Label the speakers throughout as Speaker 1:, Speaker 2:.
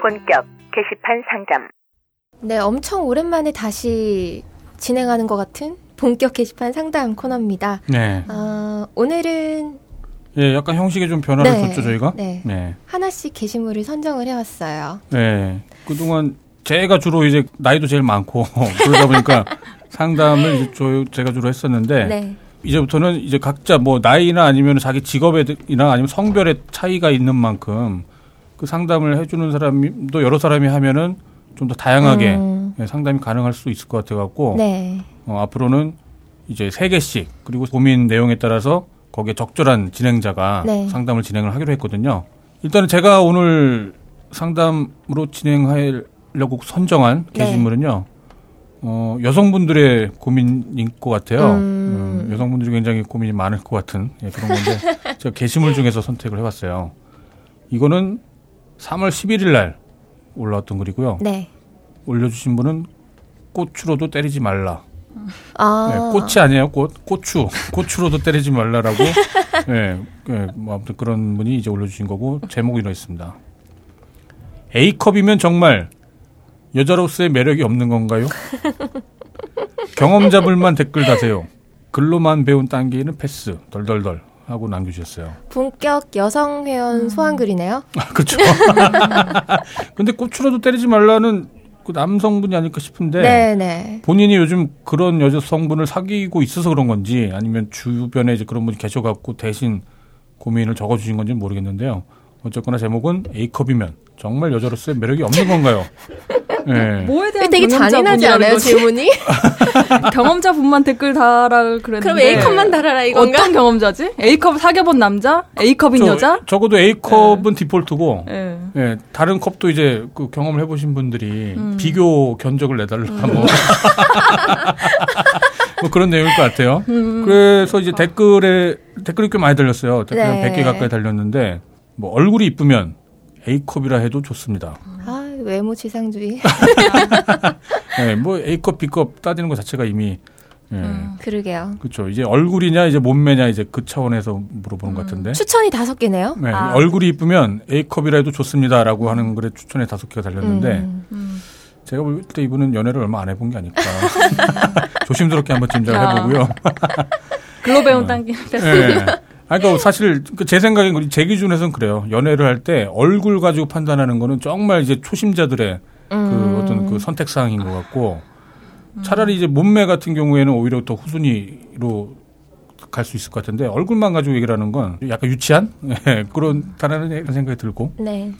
Speaker 1: 본격 게시판 상담.
Speaker 2: 네, 엄청 오랜만에 다시 진행하는 것 같은 본격 게시판 상담 코너입니다.
Speaker 3: 네.
Speaker 2: 어, 오늘은
Speaker 3: 예, 약간 형식에 좀 변화를
Speaker 2: 네,
Speaker 3: 줬죠, 저희가?
Speaker 2: 네.
Speaker 3: 네.
Speaker 2: 하나씩 게시물을 선정을 해왔어요.
Speaker 3: 네. 그동안 제가 주로 이제 나이도 제일 많고 그러다 보니까 상담을 이제 저, 제가 주로 했었는데
Speaker 2: 네.
Speaker 3: 이제부터는 이제 각자 뭐 나이나 아니면 자기 직업이나 아니면 성별의 차이가 있는 만큼 그 상담을 해주는 사람도 여러 사람이 하면은 좀 더 다양하게
Speaker 2: 음,
Speaker 3: 예, 상담이 가능할 수 있을 것 같아갖고
Speaker 2: 네.
Speaker 3: 어, 앞으로는 이제 세 개씩 그리고 고민 내용에 따라서 거기에 적절한 진행자가
Speaker 2: 네.
Speaker 3: 상담을 진행을 하기로 했거든요. 일단은 제가 오늘 상담으로 진행하려고 선정한
Speaker 2: 네.
Speaker 3: 게시물은요. 어, 여성분들의 고민인 것 같아요.
Speaker 2: 음.
Speaker 3: 음, 여성분들이 굉장히 고민이 많을 것 같은 예, 그런 건데 제가 게시물 중에서 선택을 해봤어요. 이거는 3월 11일 날 올라왔던 글이고요.
Speaker 2: 네.
Speaker 3: 올려주신 분은 꽃으로도 때리지 말라.
Speaker 2: 아.
Speaker 3: 네, 꽃이 아니에요. 꽃, 고추. 고추로도 때리지 말라라고. 네, 네, 뭐 아무튼 그런 분이 이제 올려주신 거고 제목이 이러 있습니다. A컵이면 정말 여자로서의 매력이 없는 건가요? 경험자분만 댓글 다세요. 글로만 배운 단계는 패스. 덜덜덜 하고 남겨주셨어요.
Speaker 2: 본격 여성 회원 소환 글이네요.
Speaker 3: 아, 그렇죠. 근데 고추로도 때리지 말라는 그 남성분이 아닐까 싶은데
Speaker 2: 네, 네.
Speaker 3: 본인이 요즘 그런 여성분을 사귀고 있어서 그런 건지 아니면 주변에 이제 그런 분이 계셔갖고 대신 고민을 적어주신 건지 는 모르겠는데요. 어쨌거나 제목은 A컵이면 정말 여자로서의 매력이 없는 건가요? 네.
Speaker 4: 뭐에 대한
Speaker 2: 되게 잔인하지 않아요? 질문이?
Speaker 4: 경험자분만 댓글 달아 그랬는데
Speaker 2: 그럼 A컵만 달아라 이건가?
Speaker 4: 어떤 경험자지? A컵 사귀어본 남자? A컵인
Speaker 3: 저-
Speaker 4: 여자?
Speaker 3: 적어도 A컵은 디폴트고
Speaker 4: 예.
Speaker 3: 예, 다른 컵도 이제 그 경험을 해보신 분들이
Speaker 4: 음.
Speaker 3: 비교 견적을 내달라 뭐. 뭐 그런 내용일 것 같아요.
Speaker 4: 음.
Speaker 3: 그래서 이제 댓글에 댓글이 꽤 많이 달렸어요. 댓글 한
Speaker 2: 네.
Speaker 3: 100개 가까이 달렸는데 뭐 얼굴이 이쁘면 A컵이라 해도 좋습니다.
Speaker 2: 아, 외모 지상주의.
Speaker 3: 예, 뭐 A컵, B컵 따지는 것 자체가 이미 예.
Speaker 4: 음.
Speaker 2: 그러게요.
Speaker 3: 그렇죠. 이제 얼굴이냐 이제 몸매냐 이제 그 차원에서 물어보는 것 같은데.
Speaker 2: 추천이 다섯 개네요.
Speaker 3: 네,
Speaker 4: 아.
Speaker 3: 얼굴이 이쁘면 A컵이라 해도 좋습니다라고 하는 글에 추천에 다섯 개가 달렸는데
Speaker 2: 음.
Speaker 4: 음.
Speaker 3: 제가 볼 때 이분은 연애를 얼마 안 해본 게 아닐까. 조심스럽게 한번 짐작을
Speaker 4: 아.
Speaker 3: 해보고요.
Speaker 4: 글로 배운 단계 패 스.
Speaker 3: 예. 아, 그러니까 사실 그제 생각엔 제 기준에서는 그래요. 연애를 할 때 얼굴 가지고 판단하는 거는 정말 이제 초심자들의 그
Speaker 2: 음.
Speaker 3: 어떤 그 선택 사항인 것 같고 차라리 이제 몸매 같은 경우에는 오히려 더 후순위로 갈 수 있을 것 같은데 얼굴만 가지고 얘기를 하는 건 약간 유치한 예, 그런 다는 생각이 들고
Speaker 2: 네.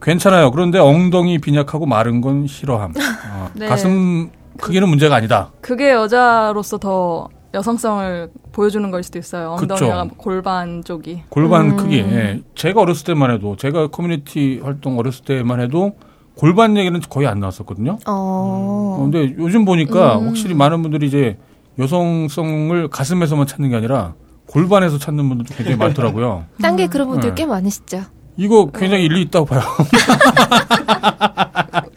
Speaker 3: 괜찮아요. 그런데 엉덩이 빈약하고 마른 건 싫어함. 어,
Speaker 4: 네.
Speaker 3: 가슴 크기는 문제가 아니다.
Speaker 4: 그게 여자로서 더 여성성을 보여주는 걸 수도 있어요. 엉덩이가
Speaker 3: 그쵸.
Speaker 4: 골반 쪽이.
Speaker 3: 골반
Speaker 2: 음.
Speaker 3: 크기. 예. 제가 어렸을 때만 해도 제가 커뮤니티 활동 어렸을 때만 해도 골반 얘기는 거의 안 나왔었거든요.
Speaker 2: 어.
Speaker 3: 어, 근데 요즘 보니까
Speaker 2: 음.
Speaker 3: 확실히 많은 분들이 이제 여성성을 가슴에서만 찾는 게 아니라 골반에서 찾는 분들도 굉장히 많더라고요.
Speaker 2: 딴 게 그런 분들
Speaker 3: 네.
Speaker 2: 꽤 많으시죠.
Speaker 3: 이거 굉장히 일리 있다고 봐요.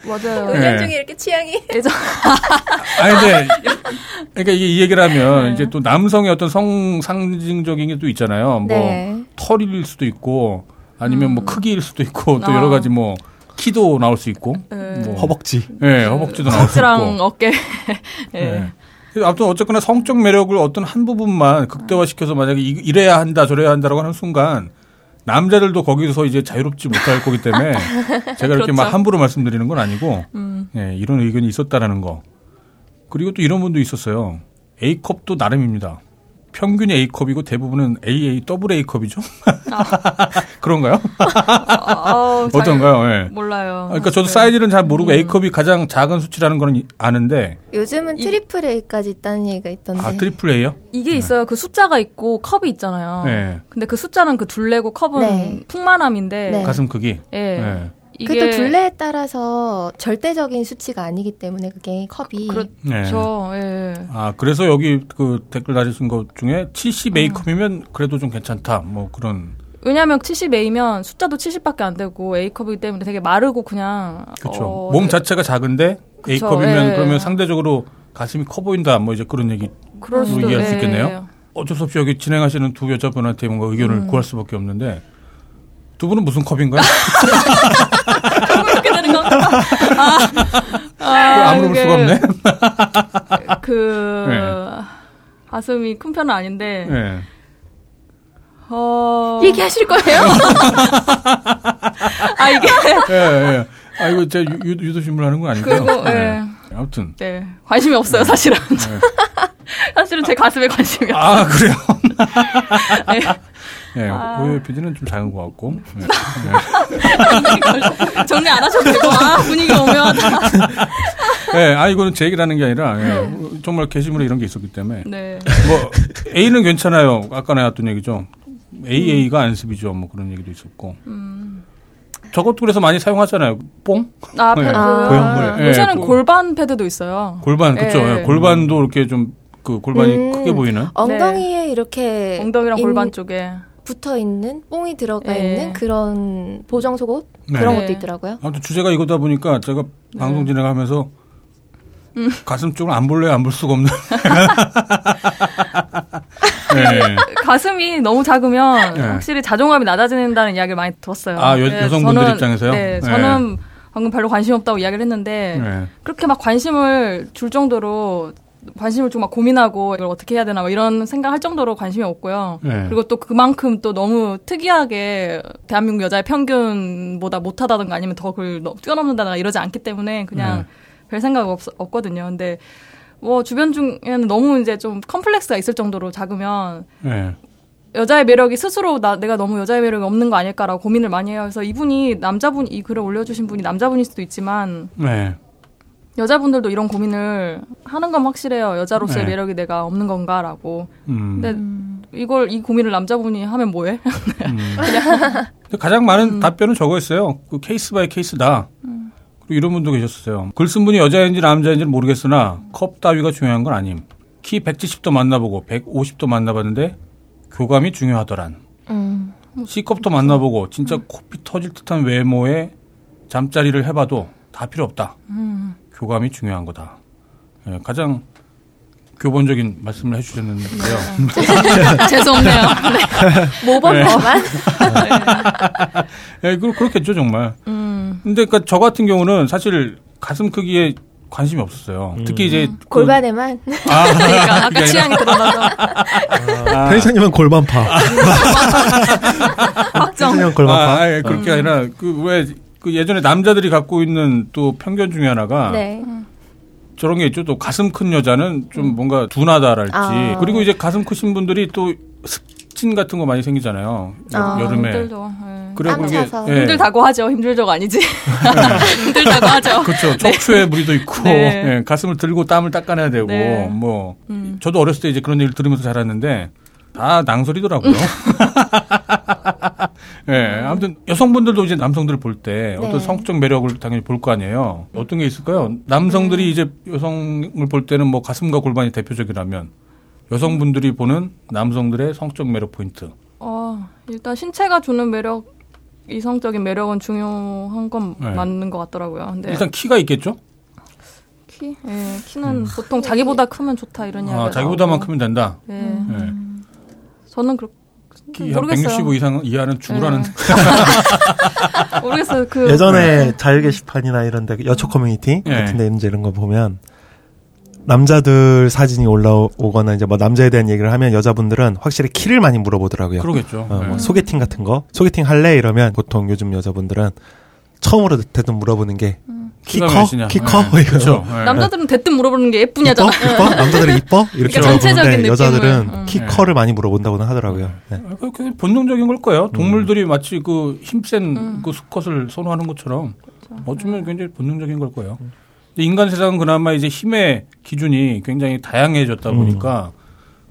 Speaker 4: 맞아요.
Speaker 3: 네.
Speaker 2: 은연 중에 이렇게 취향이.
Speaker 4: 예전
Speaker 3: 아니 근데 그러니까 이게 이 얘기를 하면
Speaker 4: 네.
Speaker 3: 이제 또 남성의 어떤 성 상징적인 게 또 있잖아요. 뭐
Speaker 2: 네.
Speaker 3: 털일 수도 있고 아니면 뭐 크기일 수도 있고 또
Speaker 4: 아.
Speaker 3: 여러 가지 뭐 키도 나올 수 있고
Speaker 4: 네.
Speaker 3: 뭐
Speaker 5: 허벅지.
Speaker 3: 예, 허벅지도 나올 수
Speaker 4: 허벅지랑
Speaker 3: 있고.
Speaker 4: 어깨. 예.
Speaker 3: 아무튼 어쨌거나 성적 매력을 어떤 한 부분만 극대화시켜서 만약에 이- 이래야 한다 저래야 한다라고 하는 순간 남자들도 거기서 이제 자유롭지 못할 거기 때문에 제가 이렇게 막
Speaker 4: 그렇죠.
Speaker 3: 함부로 말씀드리는 건 아니고
Speaker 4: 음.
Speaker 3: 예, 이런 의견이 있었다라는 거. 그리고 또 이런 분도 있었어요. A컵도 나름입니다. 평균이 A컵이고 대부분은 AA 더블 A컵이죠. 그런가요?
Speaker 4: 어, 잘
Speaker 3: 어떤가요? 예.
Speaker 4: 몰라요.
Speaker 3: 그러니까 저도
Speaker 4: 네.
Speaker 3: 사이즈는 잘 모르고 A컵이 가장 작은 수치라는 건 이- 아는데
Speaker 2: 요즘은 triple A까지 있다는 얘기가 있던데.
Speaker 3: 아 triple A요?
Speaker 4: 이게 있어요. 그 숫자가 있고 컵이 있잖아요.
Speaker 3: 네.
Speaker 4: 근데 그 숫자는 그 둘레고 컵은
Speaker 2: 네.
Speaker 4: 풍만함인데.
Speaker 2: 네.
Speaker 3: 가슴 크기.
Speaker 4: 예.
Speaker 3: 예.
Speaker 4: 이게
Speaker 2: 그또 둘레에 따라서 절대적인 수치가 아니기 때문에 그게 컵이
Speaker 4: 그렇-
Speaker 3: 네.
Speaker 4: 그렇죠. 예.
Speaker 3: 아 그래서 여기 그 댓글 달으신 것 중에 70 A컵이면 그래도 좀 괜찮다. 뭐 그런
Speaker 4: 왜냐하면 70A면 숫자도 70밖에 안 되고 A컵이기 때문에 되게 마르고 그냥
Speaker 3: 그렇죠.
Speaker 4: 어,
Speaker 3: 몸 자체가 작은데
Speaker 4: 그쵸,
Speaker 3: A컵이면
Speaker 4: 예.
Speaker 3: 그러면 상대적으로 가슴이 커 보인다. 뭐 이제 그런 얘기
Speaker 4: 그럴 수도
Speaker 3: 이해할 수
Speaker 4: 예.
Speaker 3: 있겠네요. 어쩔 수 없이 여기 진행하시는 두 여자분한테 뭔가 의견을
Speaker 4: 음.
Speaker 3: 구할 수밖에 없는데 두 분은 무슨 컵인가요?
Speaker 4: 그렇게 아,
Speaker 3: 아무로 볼
Speaker 4: 그게
Speaker 3: 수가 없네.
Speaker 4: 그
Speaker 3: 네.
Speaker 4: 가슴이 큰 편은 아닌데
Speaker 3: 예.
Speaker 4: 어
Speaker 2: 얘기하실 거예요?
Speaker 4: 아 이게
Speaker 3: 예, 예. 아, 이거 제 유, 유도신문 하는 거 아니고요.
Speaker 4: 그리고, 예.
Speaker 3: 아무튼.
Speaker 4: 네 관심이 없어요 사실은 사실은 제 가슴에 관심이 없어요.
Speaker 3: 아, 그래요?
Speaker 4: 네.
Speaker 3: 예,
Speaker 4: 아.
Speaker 3: 고유 PD는 좀 작은 것 같고. 예.
Speaker 4: 정리 안 하셔도 되고 아 분위기 오묘하다.
Speaker 3: 예, 아, 이거는 제 얘기라는 게 아니라, 예, 정말 게시물에 이런 게 있었기 때문에.
Speaker 4: 네.
Speaker 3: 뭐, A는 괜찮아요. 아까 나왔던 얘기죠. AA가 안습이죠. 뭐 그런 얘기도 있었고. 저것도 그래서 많이 사용하잖아요. 뽕?
Speaker 4: 아,
Speaker 3: 네.
Speaker 4: 패드.
Speaker 2: 고형물.
Speaker 3: 예,
Speaker 4: 요새는
Speaker 3: 고-
Speaker 4: 골반 패드도 있어요.
Speaker 3: 골반, 그쵸.
Speaker 4: 예.
Speaker 3: 예, 골반도 이렇게 좀, 그 골반이
Speaker 2: 음.
Speaker 3: 크게 보이는.
Speaker 2: 엉덩이에 이렇게
Speaker 4: 엉덩이랑
Speaker 2: 인-
Speaker 4: 골반 쪽에.
Speaker 2: 붙어 있는 뽕이 들어가
Speaker 4: 예.
Speaker 2: 있는 그런 보정 속옷
Speaker 3: 네.
Speaker 2: 그런
Speaker 4: 네.
Speaker 2: 것도 있더라고요.
Speaker 3: 아무튼 주제가 이거다 보니까 제가 방송 진행하면서
Speaker 4: 음.
Speaker 3: 가슴 쪽을 안 볼래요, 안볼 수가 없는. 네.
Speaker 4: 가슴이 너무 작으면
Speaker 3: 네.
Speaker 4: 확실히 자존감이 낮아진다는 이야기를 많이 들었어요.
Speaker 3: 아, 여-
Speaker 4: 네,
Speaker 3: 여성분들
Speaker 4: 저는-
Speaker 3: 입장에서요?
Speaker 4: 네,
Speaker 3: 네.
Speaker 4: 저는 방금 별로 관심 없다고 이야기를 했는데
Speaker 3: 네.
Speaker 4: 그렇게 막 관심을 줄 정도로 관심을 좀 막 고민하고 이걸 어떻게 해야 되나 뭐 이런 생각할 정도로 관심이 없고요.
Speaker 3: 네.
Speaker 4: 그리고 또 그만큼 또 너무 특이하게 대한민국 여자의 평균보다 못하다든가 아니면 더 그걸 너- 뛰어넘는다든가 이러지 않기 때문에 그냥
Speaker 3: 네.
Speaker 4: 별 생각 없, 없거든요. 근데 뭐 주변 중에는 너무 이제 좀 컴플렉스가 있을 정도로 작으면
Speaker 3: 네.
Speaker 4: 여자의 매력이 스스로 나, 내가 너무 여자의 매력이 없는 거 아닐까라고 고민을 많이 해요. 그래서 이분이 남자분 이 글을 올려주신 분이 남자분일 수도 있지만
Speaker 3: 네.
Speaker 4: 여자분들도 이런 고민을 하는 건 확실해요. 여자로서의
Speaker 3: 네.
Speaker 4: 매력이 내가 없는 건가라고.
Speaker 3: 음.
Speaker 4: 근데 이걸 이 고민을 남자분이 하면 뭐해?
Speaker 3: 근데 가장 많은 답변은 저거였어요. 그 case by case다. 그리고 이런 분도 계셨어요. 글 쓴 분이 여자인지 남자인지는 모르겠으나 컵 따위가 중요한 건 아님. 키 170도 만나보고 150도 만나봤는데 교감이 중요하더란.
Speaker 2: 음.
Speaker 3: C컵도 만나보고 진짜 코피 터질 듯한 외모에 잠자리를 해봐도 다 필요 없다. 교감이 중요한 거다. 예, 가장 교본적인 말씀을 해주셨는데요.
Speaker 4: 죄송해요. 네.
Speaker 2: 모범만
Speaker 3: 예, 그- 그렇겠죠 정말.
Speaker 4: 음.
Speaker 3: 근데 그저 같은 경우는 사실 가슴 크기에 관심이 없었어요. 특히 이제 그-
Speaker 2: 골반에만
Speaker 3: 아,
Speaker 4: 그러니까 아까 취향이 드러나서
Speaker 3: 아니라-
Speaker 5: 편의사님은 골반파.
Speaker 4: 확정.
Speaker 5: 편의사님은
Speaker 3: 아,
Speaker 5: 골반파.
Speaker 3: 아, 예, 그렇게 아니라 그 왜 그 예전에 남자들이 갖고 있는 또 편견 중에 하나가
Speaker 2: 네.
Speaker 3: 저런 게 있죠. 또 가슴 큰 여자는 좀 뭔가 둔하다랄지.
Speaker 2: 아.
Speaker 3: 그리고 이제 가슴 크신 분들이 또 습진 같은 거 많이 생기잖아요. 여-
Speaker 2: 아,
Speaker 3: 여름에.
Speaker 4: 힘들죠. 예.
Speaker 3: 그게
Speaker 2: 차서.
Speaker 3: 예.
Speaker 4: 힘들다고 하죠. 힘들죠가 아니지. 힘들다고 하죠.
Speaker 3: 그렇죠. 척추에 무리도 있고
Speaker 4: 네.
Speaker 3: 예, 가슴을 들고 땀을 닦아내야 되고
Speaker 4: 네.
Speaker 3: 뭐
Speaker 4: 음.
Speaker 3: 저도 어렸을 때 이제 그런 얘기를 들으면서 자랐는데 다 낭설이더라고요. 예, 아무튼 여성분들도 이제 남성들을 볼 때 어떤
Speaker 2: 네.
Speaker 3: 성적 매력을 당연히 볼 거 아니에요. 어떤 게 있을까요? 남성들이 이제 여성을 볼 때는 뭐 가슴과 골반이 대표적이라면 여성분들이 보는 남성들의 성적 매력 포인트.
Speaker 4: 어, 일단 신체가 주는 매력, 이성적인 매력은 중요한 건
Speaker 3: 네.
Speaker 4: 맞는 것 같더라고요. 근데
Speaker 3: 일단 키가 있겠죠?
Speaker 4: 키, 예, 키는 보통 자기보다 크면 좋다 이런 이야기가
Speaker 3: 아, 자기보다만. 크면 된다.
Speaker 4: 예,
Speaker 3: 예.
Speaker 4: 저는
Speaker 3: 그키한
Speaker 4: 모르겠어요.
Speaker 3: 165 이상 이하는 죽으라는
Speaker 4: 네. 모르겠어요. 그
Speaker 5: 예전에 자유 게시판이나 이런 데 여초 커뮤니티
Speaker 3: 네.
Speaker 5: 같은 데 이제 이런 거 보면 남자들 사진이 올라오거나 이제 뭐 남자에 대한 얘기를 하면 여자분들은 확실히 키를 많이 물어보더라고요.
Speaker 3: 그러겠죠.
Speaker 5: 어, 뭐
Speaker 3: 예.
Speaker 5: 소개팅 같은 거 소개팅 할래 이러면 보통 요즘 여자분들은 처음으로 대뜸 물어보는 게키
Speaker 3: 키가
Speaker 5: 커? 키 커?
Speaker 3: 예,
Speaker 5: 이거.
Speaker 3: 그렇죠. 예.
Speaker 4: 남자들은 대뜸 물어보는 게
Speaker 5: 이뻐?
Speaker 4: 예쁘냐잖아.
Speaker 5: 이뻐? 남자들이 이뻐? 이렇게
Speaker 4: 그러니까
Speaker 5: 물어보는데 여자들은
Speaker 4: 느낌을, 음.
Speaker 5: 키
Speaker 3: 네.
Speaker 5: 커를 많이 물어본다고는 하더라고요. 네.
Speaker 3: 아, 그- 본능적인 걸 거예요. 동물들이 마치 그 힘센 그 수컷을 선호하는 것처럼 어쩌면 굉장히 본능적인 걸 거예요. 인간 세상은 그나마 이제 힘의 기준이 굉장히 다양해졌다 보니까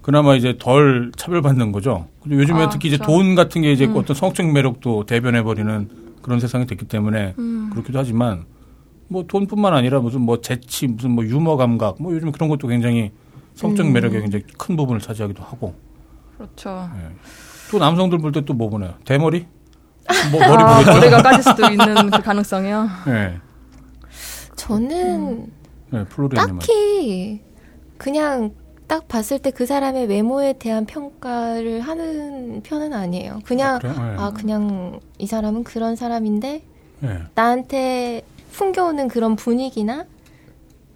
Speaker 3: 그나마 이제 덜 차별받는 거죠. 그리고 요즘에
Speaker 4: 아,
Speaker 3: 특히 이제
Speaker 4: 그렇죠.
Speaker 3: 돈 같은 게 이제
Speaker 4: 음.
Speaker 3: 어떤 성적 매력도 대변해 버리는 그런 세상이 됐기 때문에
Speaker 4: 음.
Speaker 3: 그렇기도 하지만 뭐 돈뿐만 아니라 무슨 뭐 재치 무슨 뭐 유머 감각 뭐 요즘 그런 것도 굉장히 성적
Speaker 2: 음.
Speaker 3: 매력에 굉장히 큰 부분을 차지하기도 하고
Speaker 4: 그렇죠.
Speaker 3: 또 남성들 볼 때 또 뭐 보나요? 대머리? 뭐 머리
Speaker 4: 아,
Speaker 3: 보겠죠?
Speaker 4: 머리가 까질 수도 있는 그 가능성이요.
Speaker 3: 네.
Speaker 2: 저는
Speaker 3: 네, 플로리아님은.
Speaker 2: 딱히 그냥 딱 봤을 때 그 사람의 외모에 대한 평가를 하는 편은 아니에요. 그냥
Speaker 3: 그래요? 네.
Speaker 2: 아 그냥 이 사람은 그런 사람인데
Speaker 3: 네.
Speaker 2: 나한테 풍겨오는 그런 분위기나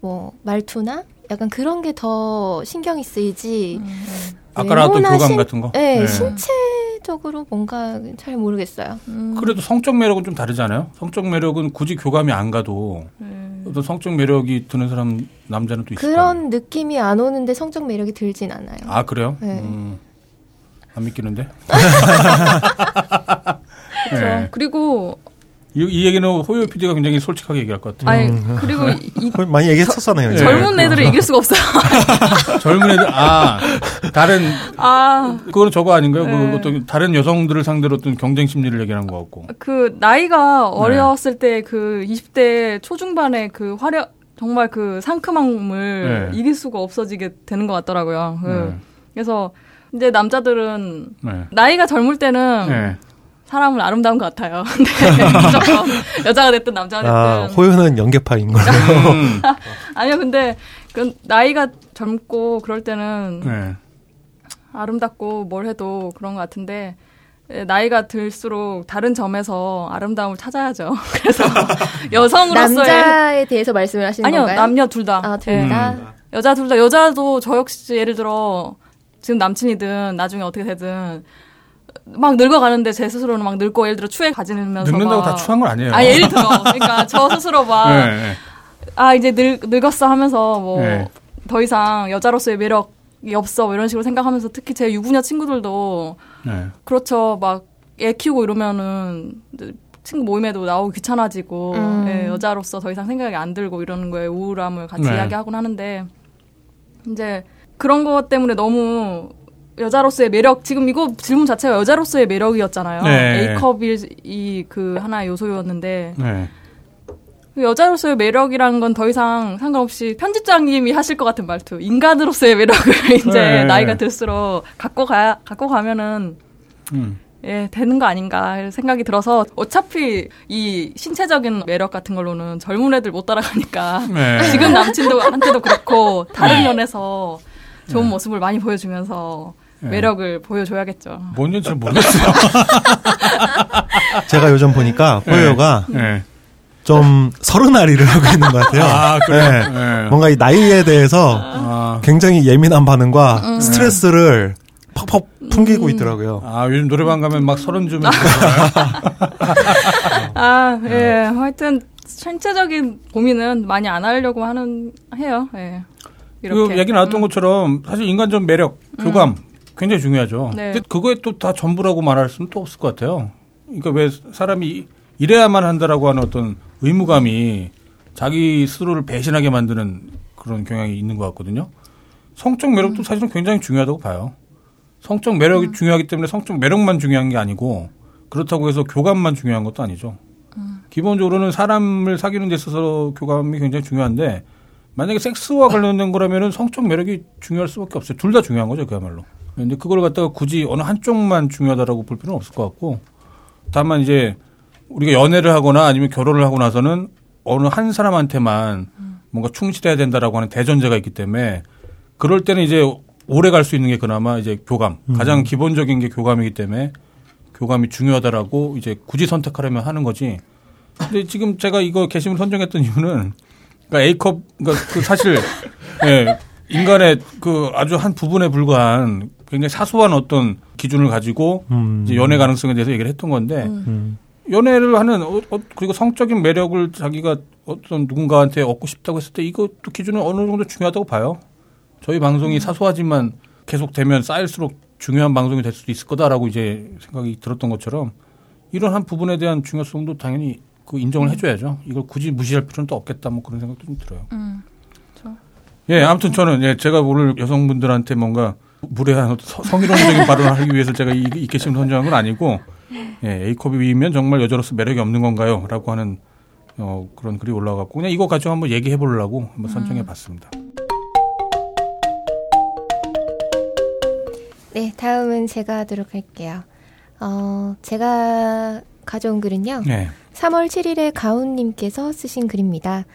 Speaker 2: 뭐 말투나 약간 그런 게 더 신경이 쓰이지.
Speaker 3: 아까 나왔던
Speaker 2: 외모나
Speaker 3: 교감
Speaker 2: 신-
Speaker 3: 같은 거.
Speaker 2: 네,
Speaker 3: 네.
Speaker 2: 신체적으로 뭔가 잘 모르겠어요.
Speaker 3: 그래도 성적 매력은 좀 다르잖아요. 성적 매력은 굳이 교감이 안 가도 어떤 성적 매력이 드는 사람 남자는 또 아니에요.
Speaker 2: 그런 느낌이 안 오는데 성적 매력이 들진 않아요.
Speaker 3: 아 그래요?
Speaker 2: 네.
Speaker 3: 음, 안 믿기는데.
Speaker 4: 그렇죠.
Speaker 3: 네.
Speaker 4: 그리고
Speaker 3: 이, 이 얘기는 호요 PD가 굉장히 솔직하게 얘기할 것 같아요.
Speaker 4: 아니 그리고 이,
Speaker 5: 거의 많이 얘기했었잖아요. 이제.
Speaker 4: 젊은 애들을 이길 수가 없어요.
Speaker 3: 젊은 애들 아 다른
Speaker 4: 아,
Speaker 3: 그거는 저거 아닌가요?
Speaker 4: 네.
Speaker 3: 그 어떤 다른 여성들을 상대로 어떤 경쟁 심리를 얘기하는 것 같고.
Speaker 4: 그
Speaker 3: 네.
Speaker 4: 나이가 어렸을 때그 20대 초중반의 그 화려 정말 그 상큼함을
Speaker 3: 네.
Speaker 4: 이길 수가 없어지게 되는 것 같더라고요. 그
Speaker 3: 네.
Speaker 4: 그래서 이제 남자들은
Speaker 3: 네.
Speaker 4: 나이가 젊을 때는
Speaker 3: 네.
Speaker 4: 사람은 아름다운 것 같아요. 네, 무조건 여자가 됐든 남자가 됐든.
Speaker 5: 아, 호요는 연계파인 걸로.
Speaker 3: 음,
Speaker 4: 아니요, 근데 그 나이가 젊고 그럴 때는
Speaker 3: 네.
Speaker 4: 아름답고 뭘 해도 그런 것 같은데 예, 나이가 들수록 다른 점에서 아름다움을 찾아야죠. 그래서 여성으로서의
Speaker 2: 남자에 대해서 말씀을 하시는
Speaker 4: 아니요
Speaker 2: 건가요?
Speaker 4: 남녀 둘 다.
Speaker 2: 아, 둘
Speaker 4: 예.
Speaker 2: 다?
Speaker 4: 여자 둘 다 여자도 저 역시 예를 들어 지금 남친이든 나중에 어떻게 되든 막 늙어가는데 제 스스로는 막 늙고 예를 들어 추에 가지면서
Speaker 3: 늙는다고
Speaker 4: 막-
Speaker 3: 다 추한 건 아니에요.
Speaker 4: 아 예를 들어 그러니까 저 스스로 막
Speaker 3: 네, 네.
Speaker 4: 아 이제 늙, 늙었어 하면서 뭐더
Speaker 3: 네.
Speaker 4: 이상 여자로서의 매력이 없어 뭐 이런 식으로 생각하면서 특히 제 유부녀 친구들도
Speaker 3: 네.
Speaker 4: 그렇죠 막 애 키우고 이러면은 친구 모임에도 나오기 귀찮아지고
Speaker 2: 음.
Speaker 4: 예, 여자로서 더 이상 생각이 안 들고 이러는 거에 우울함을 같이
Speaker 3: 네.
Speaker 4: 이야기하곤 하는데 이제 그런 것 때문에 너무 여자로서의 매력 지금 이거 질문 자체가 여자로서의 매력이었잖아요.
Speaker 3: 네.
Speaker 4: A컵이 그 하나의 요소였는데
Speaker 3: 네.
Speaker 4: 그 여자로서의 매력이라는 건 더 이상 상관없이 편집장님이 하실 것 같은 말투. 인간으로서의 매력을 이제
Speaker 3: 네.
Speaker 4: 나이가 들수록 갖고 가 갖고 가면은
Speaker 3: 음.
Speaker 4: 예 되는 거 아닌가 생각이 들어서 어차피 이 신체적인 매력 같은 걸로는 젊은 애들 못 따라가니까
Speaker 3: 네.
Speaker 4: 지금 남친도 한테도 그렇고 다른 면에서 좋은 모습을 많이 보여주면서
Speaker 3: 네.
Speaker 4: 매력을 보여줘야겠죠.
Speaker 3: 뭔지 잘 모르겠어요.
Speaker 5: 제가 요즘 보니까 호요가
Speaker 3: 네.
Speaker 5: 좀 서른아리를 하고 있는 것 같아요.
Speaker 3: 아, 그래요?
Speaker 5: 네.
Speaker 3: 네.
Speaker 5: 뭔가 이 나이에 대해서
Speaker 3: 아,
Speaker 5: 굉장히 예민한 반응과
Speaker 4: 음.
Speaker 5: 스트레스를 팍팍 풍기고 있더라고요.
Speaker 3: 아, 요즘 노래방 가면 막 서른 쯤에
Speaker 4: 아, 예. 하여튼 신체적인 고민은 많이 안 하려고 하는 해요. 예. 이렇게.
Speaker 3: 그 얘기 나왔던
Speaker 4: 음.
Speaker 3: 것처럼 사실 인간적 매력, 교감 굉장히 중요하죠.
Speaker 4: 네.
Speaker 3: 근데 그거에 또 다 전부라고 말할 수는 또 없을 것 같아요. 그러니까 왜 사람이 이래야만 한다라고 하는 어떤 의무감이 자기 스스로를 배신하게 만드는 그런 경향이 있는 것 같거든요. 성적 매력도 사실은 굉장히 중요하다고 봐요. 성적 매력이 중요하기 때문에 성적 매력만 중요한 게 아니고 그렇다고 해서 교감만 중요한 것도 아니죠. 기본적으로는 사람을 사귀는 데 있어서 교감이 굉장히 중요한데 만약에 섹스와 관련된 거라면은 성적 매력이 중요할 수밖에 없어요. 둘 다 중요한 거죠, 그야말로. 근데 그걸 갖다가 굳이 어느 한쪽만 중요하다라고 볼 필요는 없을 것 같고 다만 이제 우리가 연애를 하거나 아니면 결혼을 하고 나서는 어느 한 사람한테만 뭔가 충실해야 된다라고 하는 대전제가 있기 때문에 그럴 때는 이제 오래 갈 수 있는 게 그나마 이제 교감. 가장 기본적인 게 교감이기 때문에 교감이 중요하다라고 이제 굳이 선택하려면 하는 거지. 근데 지금 제가 이거 게시물 선정했던 이유는 그러니까 A컵 그러니까 그 사실 예, 인간의 그 아주 한 부분에 불과한 굉장히 사소한 어떤 기준을 가지고
Speaker 5: 음.
Speaker 3: 이제 연애 가능성에 대해서 얘기를 했던 건데
Speaker 5: 음.
Speaker 3: 연애를 하는 어, 어, 그리고 성적인 매력을 자기가 어떤 누군가한테 얻고 싶다고 했을 때 이것도 기준은 어느 정도 중요하다고 봐요. 저희 방송이 사소하지만 계속 되면 쌓일수록 중요한 방송이 될 수도 있을 거다라고 이제 생각이 들었던 것처럼 이런 한 부분에 대한 중요성도 당연히 그 인정을 해줘야죠. 이걸 굳이 무시할 필요는 또 없겠다 뭐 그런 생각도 좀 들어요.
Speaker 4: 음, 그렇죠.
Speaker 3: 예, 아무튼 저는 예, 제가 오늘 여성분들한테 뭔가 무례한 성희롱적인 발언을 하기 위해서 제가 이, 이 게시물 선정한 건 아니고 예, A컵이 위면 정말 여자로서 매력이 없는 건가요? 라고 하는 어, 그런 글이 올라왔고 그냥 이거 가지고 한번 얘기해 보려고 한번 선정해 봤습니다.
Speaker 2: 네, 다음은 제가 하도록 할게요. 어, 제가 가져온 글은요.
Speaker 3: 네.
Speaker 2: 3월 7일에 가훈님께서 쓰신 글입니다.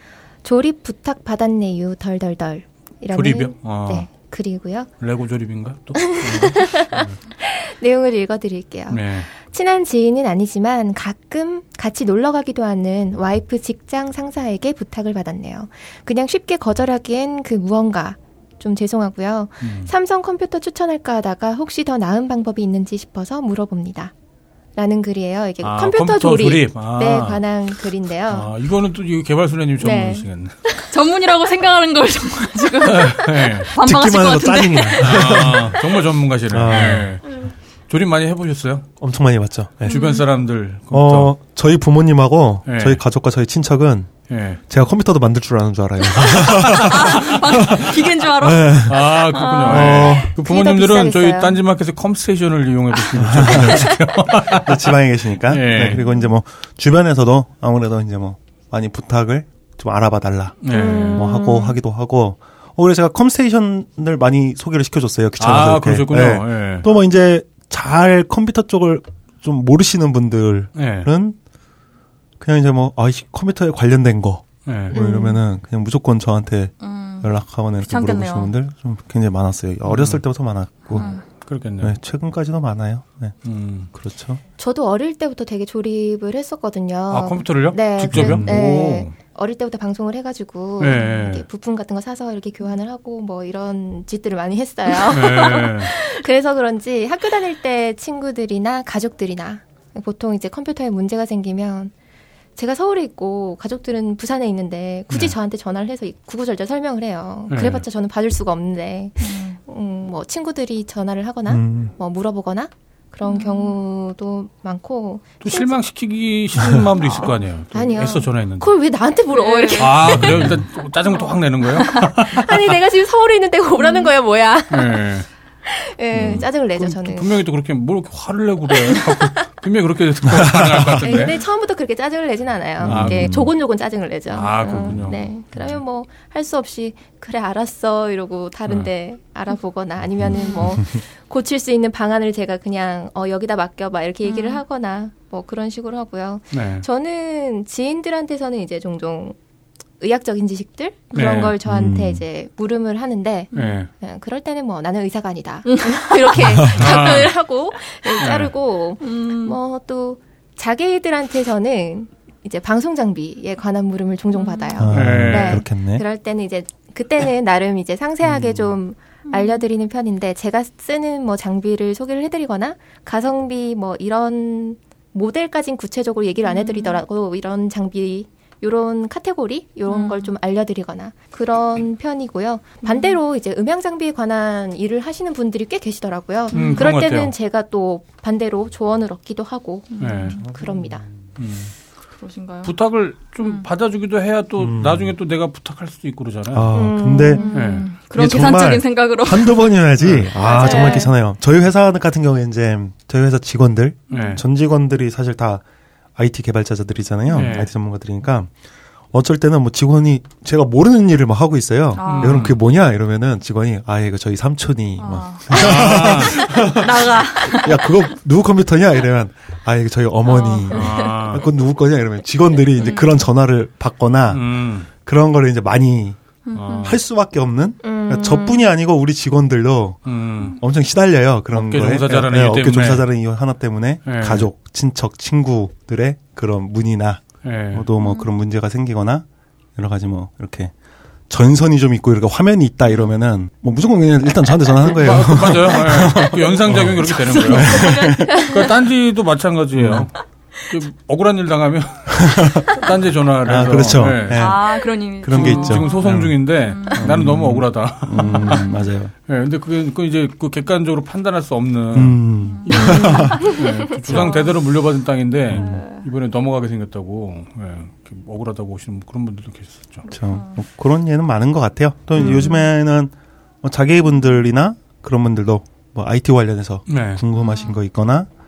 Speaker 2: 조립 부탁 받았네요. 덜덜덜. 이라는
Speaker 3: 조립이요? 아.
Speaker 2: 네, 글이고요.
Speaker 3: 레고 조립인가? 또?
Speaker 2: 내용을 읽어드릴게요.
Speaker 3: 네.
Speaker 2: 친한 지인은 아니지만 가끔 같이 놀러 가기도 하는 와이프 직장 상사에게 부탁을 받았네요. 그냥 쉽게 거절하기엔 그 무언가 좀 죄송하고요.
Speaker 3: 음.
Speaker 2: 삼성 컴퓨터 추천할까 하다가 혹시 더 나은 방법이 있는지 싶어서 물어봅니다. 라는 글이에요. 이게
Speaker 3: 아,
Speaker 2: 컴퓨터,
Speaker 3: 컴퓨터
Speaker 2: 조립,
Speaker 3: 조립. 아.
Speaker 2: 네 관한 글인데요.
Speaker 3: 아, 이거는 또 개발소녀님
Speaker 2: 네.
Speaker 3: 전문이시겠네.
Speaker 4: 전문이라고 생각하는 걸 정말 지금
Speaker 3: 네.
Speaker 4: 반박하실
Speaker 5: 듣기만
Speaker 4: 것 같은데.
Speaker 3: 아, 정말 전문가시네.
Speaker 5: 아.
Speaker 3: 네. 조립 많이 해보셨어요?
Speaker 5: 엄청 많이 봤죠. 네.
Speaker 3: 주변 사람들 컴퓨터.
Speaker 5: 어, 저희 부모님하고
Speaker 3: 네.
Speaker 5: 저희 가족과 저희 친척은
Speaker 3: 예.
Speaker 5: 제가 컴퓨터도 만들 줄 아는 줄 알아요.
Speaker 4: 기계인 줄 알아?
Speaker 5: 네.
Speaker 3: 아, 그렇군요.
Speaker 5: 아.
Speaker 3: 예. 그
Speaker 2: 그게 더
Speaker 3: 부모님들은 저희. 딴지마켓의 컴스테이션을 이용해 보시면
Speaker 5: 또 지방에 계시니까.
Speaker 3: 예.
Speaker 5: 네, 그리고 이제 뭐 주변에서도 아무래도 이제 뭐 많이 부탁을 좀 알아봐 달라.
Speaker 3: 예.
Speaker 5: 뭐 하고 하기도 하고. 어, 그래서 제가 컴스테이션을 많이 소개를 시켜줬어요. 귀찮아서
Speaker 3: 아,
Speaker 5: 이렇게.
Speaker 3: 그러셨군요.
Speaker 5: 네.
Speaker 3: 예.
Speaker 5: 또뭐 이제 잘 컴퓨터 쪽을 좀 모르시는 분들은
Speaker 3: 예.
Speaker 5: 그냥 이제 뭐 아이씨 컴퓨터에 관련된 거뭐
Speaker 3: 예.
Speaker 5: 이러면은 그냥 무조건 저한테
Speaker 4: 음.
Speaker 5: 연락하거나 이렇게. 물어보시는 분들 좀 굉장히 많았어요. 어렸을 때부터 많았고
Speaker 4: 음.
Speaker 3: 그렇겠네요.
Speaker 5: 네, 최근까지도 많아요. 네,
Speaker 3: 음.
Speaker 5: 그렇죠.
Speaker 2: 저도 어릴 때부터 되게 조립을 했었거든요.
Speaker 3: 아, 컴퓨터를요?
Speaker 2: 네,
Speaker 3: 직접요?
Speaker 2: 그래- 네. 어릴 때부터 방송을 해가지고
Speaker 3: 네.
Speaker 2: 이렇게 부품 같은 거 사서 이렇게 교환을 하고 뭐 이런 짓들을 많이 했어요.
Speaker 3: 네.
Speaker 2: 그래서 그런지 학교 다닐 때 친구들이나 가족들이나 보통 이제 컴퓨터에 문제가 생기면 제가 서울에 있고 가족들은 부산에 있는데 굳이
Speaker 3: 네.
Speaker 2: 저한테 전화를 해서 이 구구절절 설명을 해요.
Speaker 3: 네.
Speaker 2: 그래봤자 저는 받을 수가 없는데
Speaker 4: 음.
Speaker 2: 음, 뭐 친구들이 전화를 하거나
Speaker 5: 음,
Speaker 2: 뭐 물어보거나 그런 경우도 많고
Speaker 3: 또 실망시키기 싫은 마음도 있을 거 아니에요. 또
Speaker 2: 아니요.
Speaker 3: 애써 전화했는데.
Speaker 2: 그걸 왜 나한테 물어 이렇게
Speaker 3: 아, 그래요? 일단 짜증부터 확 내는 거예요?
Speaker 2: 아니 내가 지금 서울에 있는데 오라는 거야 뭐야
Speaker 3: 네.
Speaker 2: 예 짜증을 내죠 저는
Speaker 3: 분명히 또 그렇게 뭘 이렇게 화를 내고 그래. 분명히 그렇게 반응할 것
Speaker 2: 예,
Speaker 3: 같은데.
Speaker 2: 근데 처음부터 그렇게 짜증을 내진 않아요.
Speaker 3: 아,
Speaker 2: 이게
Speaker 3: 음.
Speaker 2: 조곤조곤 짜증을 내죠.
Speaker 3: 아, 그렇군요.
Speaker 2: 어, 네. 그러면 뭐 할 수 없이 그래 알았어 이러고 다른데 알아보거나 아니면은 뭐 고칠 수 있는 방안을 제가 그냥 어 여기다 맡겨봐 이렇게 얘기를
Speaker 4: 음.
Speaker 2: 하거나 뭐 그런 식으로 하고요.
Speaker 3: 네.
Speaker 2: 저는 지인들한테서는 이제 종종 의학적인 지식들 그런
Speaker 3: 네.
Speaker 2: 걸 저한테
Speaker 5: 음.
Speaker 2: 이제 물음을 하는데
Speaker 3: 네.
Speaker 2: 예, 그럴 때는 뭐 나는 의사가 아니다
Speaker 4: 음.
Speaker 2: 이렇게 답변을 하고 예, 자르고
Speaker 4: 음.
Speaker 2: 뭐또 자기들한테서는 이제 방송 장비에 관한 물음을 종종 받아요.
Speaker 5: 아,
Speaker 3: 네.
Speaker 5: 그렇겠네.
Speaker 2: 그럴 때는 이제 그때는 나름 이제 상세하게
Speaker 5: 음.
Speaker 2: 좀 알려드리는 편인데 제가 쓰는 뭐 장비를 소개를 해드리거나 가성비 뭐 이런 모델까진 구체적으로 얘기를 안 해드리더라도 이런 장비 요런 카테고리 요런
Speaker 4: 음.
Speaker 2: 걸좀 알려드리거나 그런 편이고요. 반대로 이제 음향 장비에 관한 일을 하시는 분들이 꽤 계시더라고요.
Speaker 3: 음,
Speaker 2: 그럴
Speaker 3: 것
Speaker 2: 때는
Speaker 3: 같아요.
Speaker 2: 제가 또 반대로 조언을 얻기도 하고
Speaker 3: 네.
Speaker 2: 그럽니다.
Speaker 3: 음.
Speaker 4: 그러신가요?
Speaker 3: 부탁을 좀
Speaker 4: 음.
Speaker 3: 받아주기도 해야 또
Speaker 5: 음.
Speaker 3: 나중에 또 내가 부탁할 수도 있고 그러잖아요.
Speaker 5: 아,
Speaker 2: 음.
Speaker 5: 근데
Speaker 4: 음. 그런 계산적인 생각으로.
Speaker 5: 한두 번이어야지. 아,
Speaker 2: 맞아요.
Speaker 5: 정말 괜찮아요. 저희 회사 같은 경우에 이제 저희 회사 직원들,
Speaker 3: 네.
Speaker 5: 전 직원들이 사실 다 IT 개발자들이잖아요.
Speaker 3: 네.
Speaker 5: IT 전문가들이니까 어쩔 때는 뭐 직원이 제가 모르는 일을 막 하고 있어요.
Speaker 4: 아.
Speaker 5: 야, 그럼 그게 뭐냐 이러면은 직원이 아 이거 저희 삼촌이 막
Speaker 4: 아.
Speaker 3: 아,
Speaker 4: 나가.
Speaker 5: 야 그거 누구 컴퓨터냐 이러면 아 이거 저희 어머니
Speaker 3: 아.
Speaker 5: 아, 그건 누구 거냐 이러면 직원들이 이제 그런 전화를 받거나
Speaker 3: 음.
Speaker 5: 그런 거를 이제 많이
Speaker 3: 어.
Speaker 5: 할 수밖에 없는
Speaker 2: 음.
Speaker 5: 그러니까 저뿐이 아니고 우리 직원들도
Speaker 3: 음.
Speaker 5: 엄청 시달려요 그런
Speaker 3: 업계
Speaker 5: 거에
Speaker 3: 종사자라는
Speaker 5: 예,
Speaker 3: 이유
Speaker 5: 업계
Speaker 3: 때문에.
Speaker 5: 종사자라는 이유 하나 때문에
Speaker 3: 네.
Speaker 5: 가족 친척 친구들의 그런 문의나
Speaker 3: 예.
Speaker 5: 또뭐 그런 문제가 생기거나 여러 가지 뭐 이렇게 전선이 좀 있고 이렇게 화면이 있다 이러면은 뭐 무조건 그냥 일단 저한테 전화하는 거예요.
Speaker 3: 마- 맞아요. 예. 그 연상작용이 그렇게 되는 거예요. 그러니까 딴지도 마찬가지예요. 그 억울한 일 당하면 딴지 전화를
Speaker 5: 아,
Speaker 3: 해서
Speaker 5: 그렇죠.
Speaker 3: 예.
Speaker 5: 네.
Speaker 4: 아, 그런 의미.
Speaker 5: 그런 게
Speaker 3: 지금-
Speaker 5: 있죠.
Speaker 3: 지금 소송
Speaker 5: 음.
Speaker 3: 중인데 나는 너무 억울하다.
Speaker 5: 음, 맞아요.
Speaker 3: 예, 근데 그게 그 이제 그 객관적으로 판단할 수 없는
Speaker 5: 음,
Speaker 3: 예, 그 주상 대대로 물려받은 땅인데 이번에 넘어가게 생겼다고 예, 이렇게 억울하다고 오시는 그런 분들도 계셨었죠.
Speaker 5: 저, 뭐 그런 예는 많은 것 같아요. 또
Speaker 3: 음.
Speaker 5: 요즘에는 뭐 자기 분들이나 그런 분들도 뭐 IT 관련해서
Speaker 3: 네.
Speaker 5: 궁금하신 거 있거나 뭐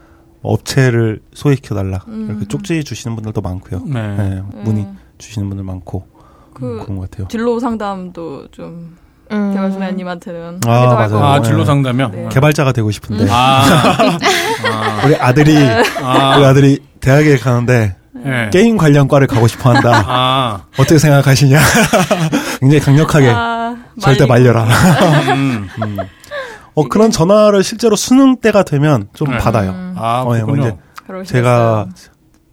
Speaker 5: 업체를 소개시켜달라
Speaker 4: 음.
Speaker 5: 이렇게 쪽지 주시는 분들도 많고요.
Speaker 3: 네.
Speaker 5: 네, 문의
Speaker 4: 음.
Speaker 5: 주시는 분들 많고
Speaker 4: 그
Speaker 5: 그런 것 같아요.
Speaker 4: 진로 상담도 좀
Speaker 2: 음.
Speaker 4: 개발소녀님한테는
Speaker 5: 아, 맞아요.
Speaker 3: 아,
Speaker 5: 네.
Speaker 3: 진로 상담이요?
Speaker 4: 네.
Speaker 5: 개발자가 되고 싶은데
Speaker 3: 아. 아.
Speaker 5: 우리 아들이
Speaker 3: 아.
Speaker 5: 우리 아들이 대학에 가는데
Speaker 3: 예.
Speaker 5: 게임 관련 과를 가고 싶어 한다.
Speaker 3: 아.
Speaker 5: 어떻게 생각하시냐? 굉장히 강력하게
Speaker 4: 아,
Speaker 5: 절대. 말려라.
Speaker 3: 음.
Speaker 5: 음. 어, 그런 전화를 실제로 수능 때가 되면 좀
Speaker 3: 네.
Speaker 5: 받아요.
Speaker 3: 아,
Speaker 5: 어, 예, 뭐. 이제
Speaker 4: 그러시겠어요.
Speaker 5: 제가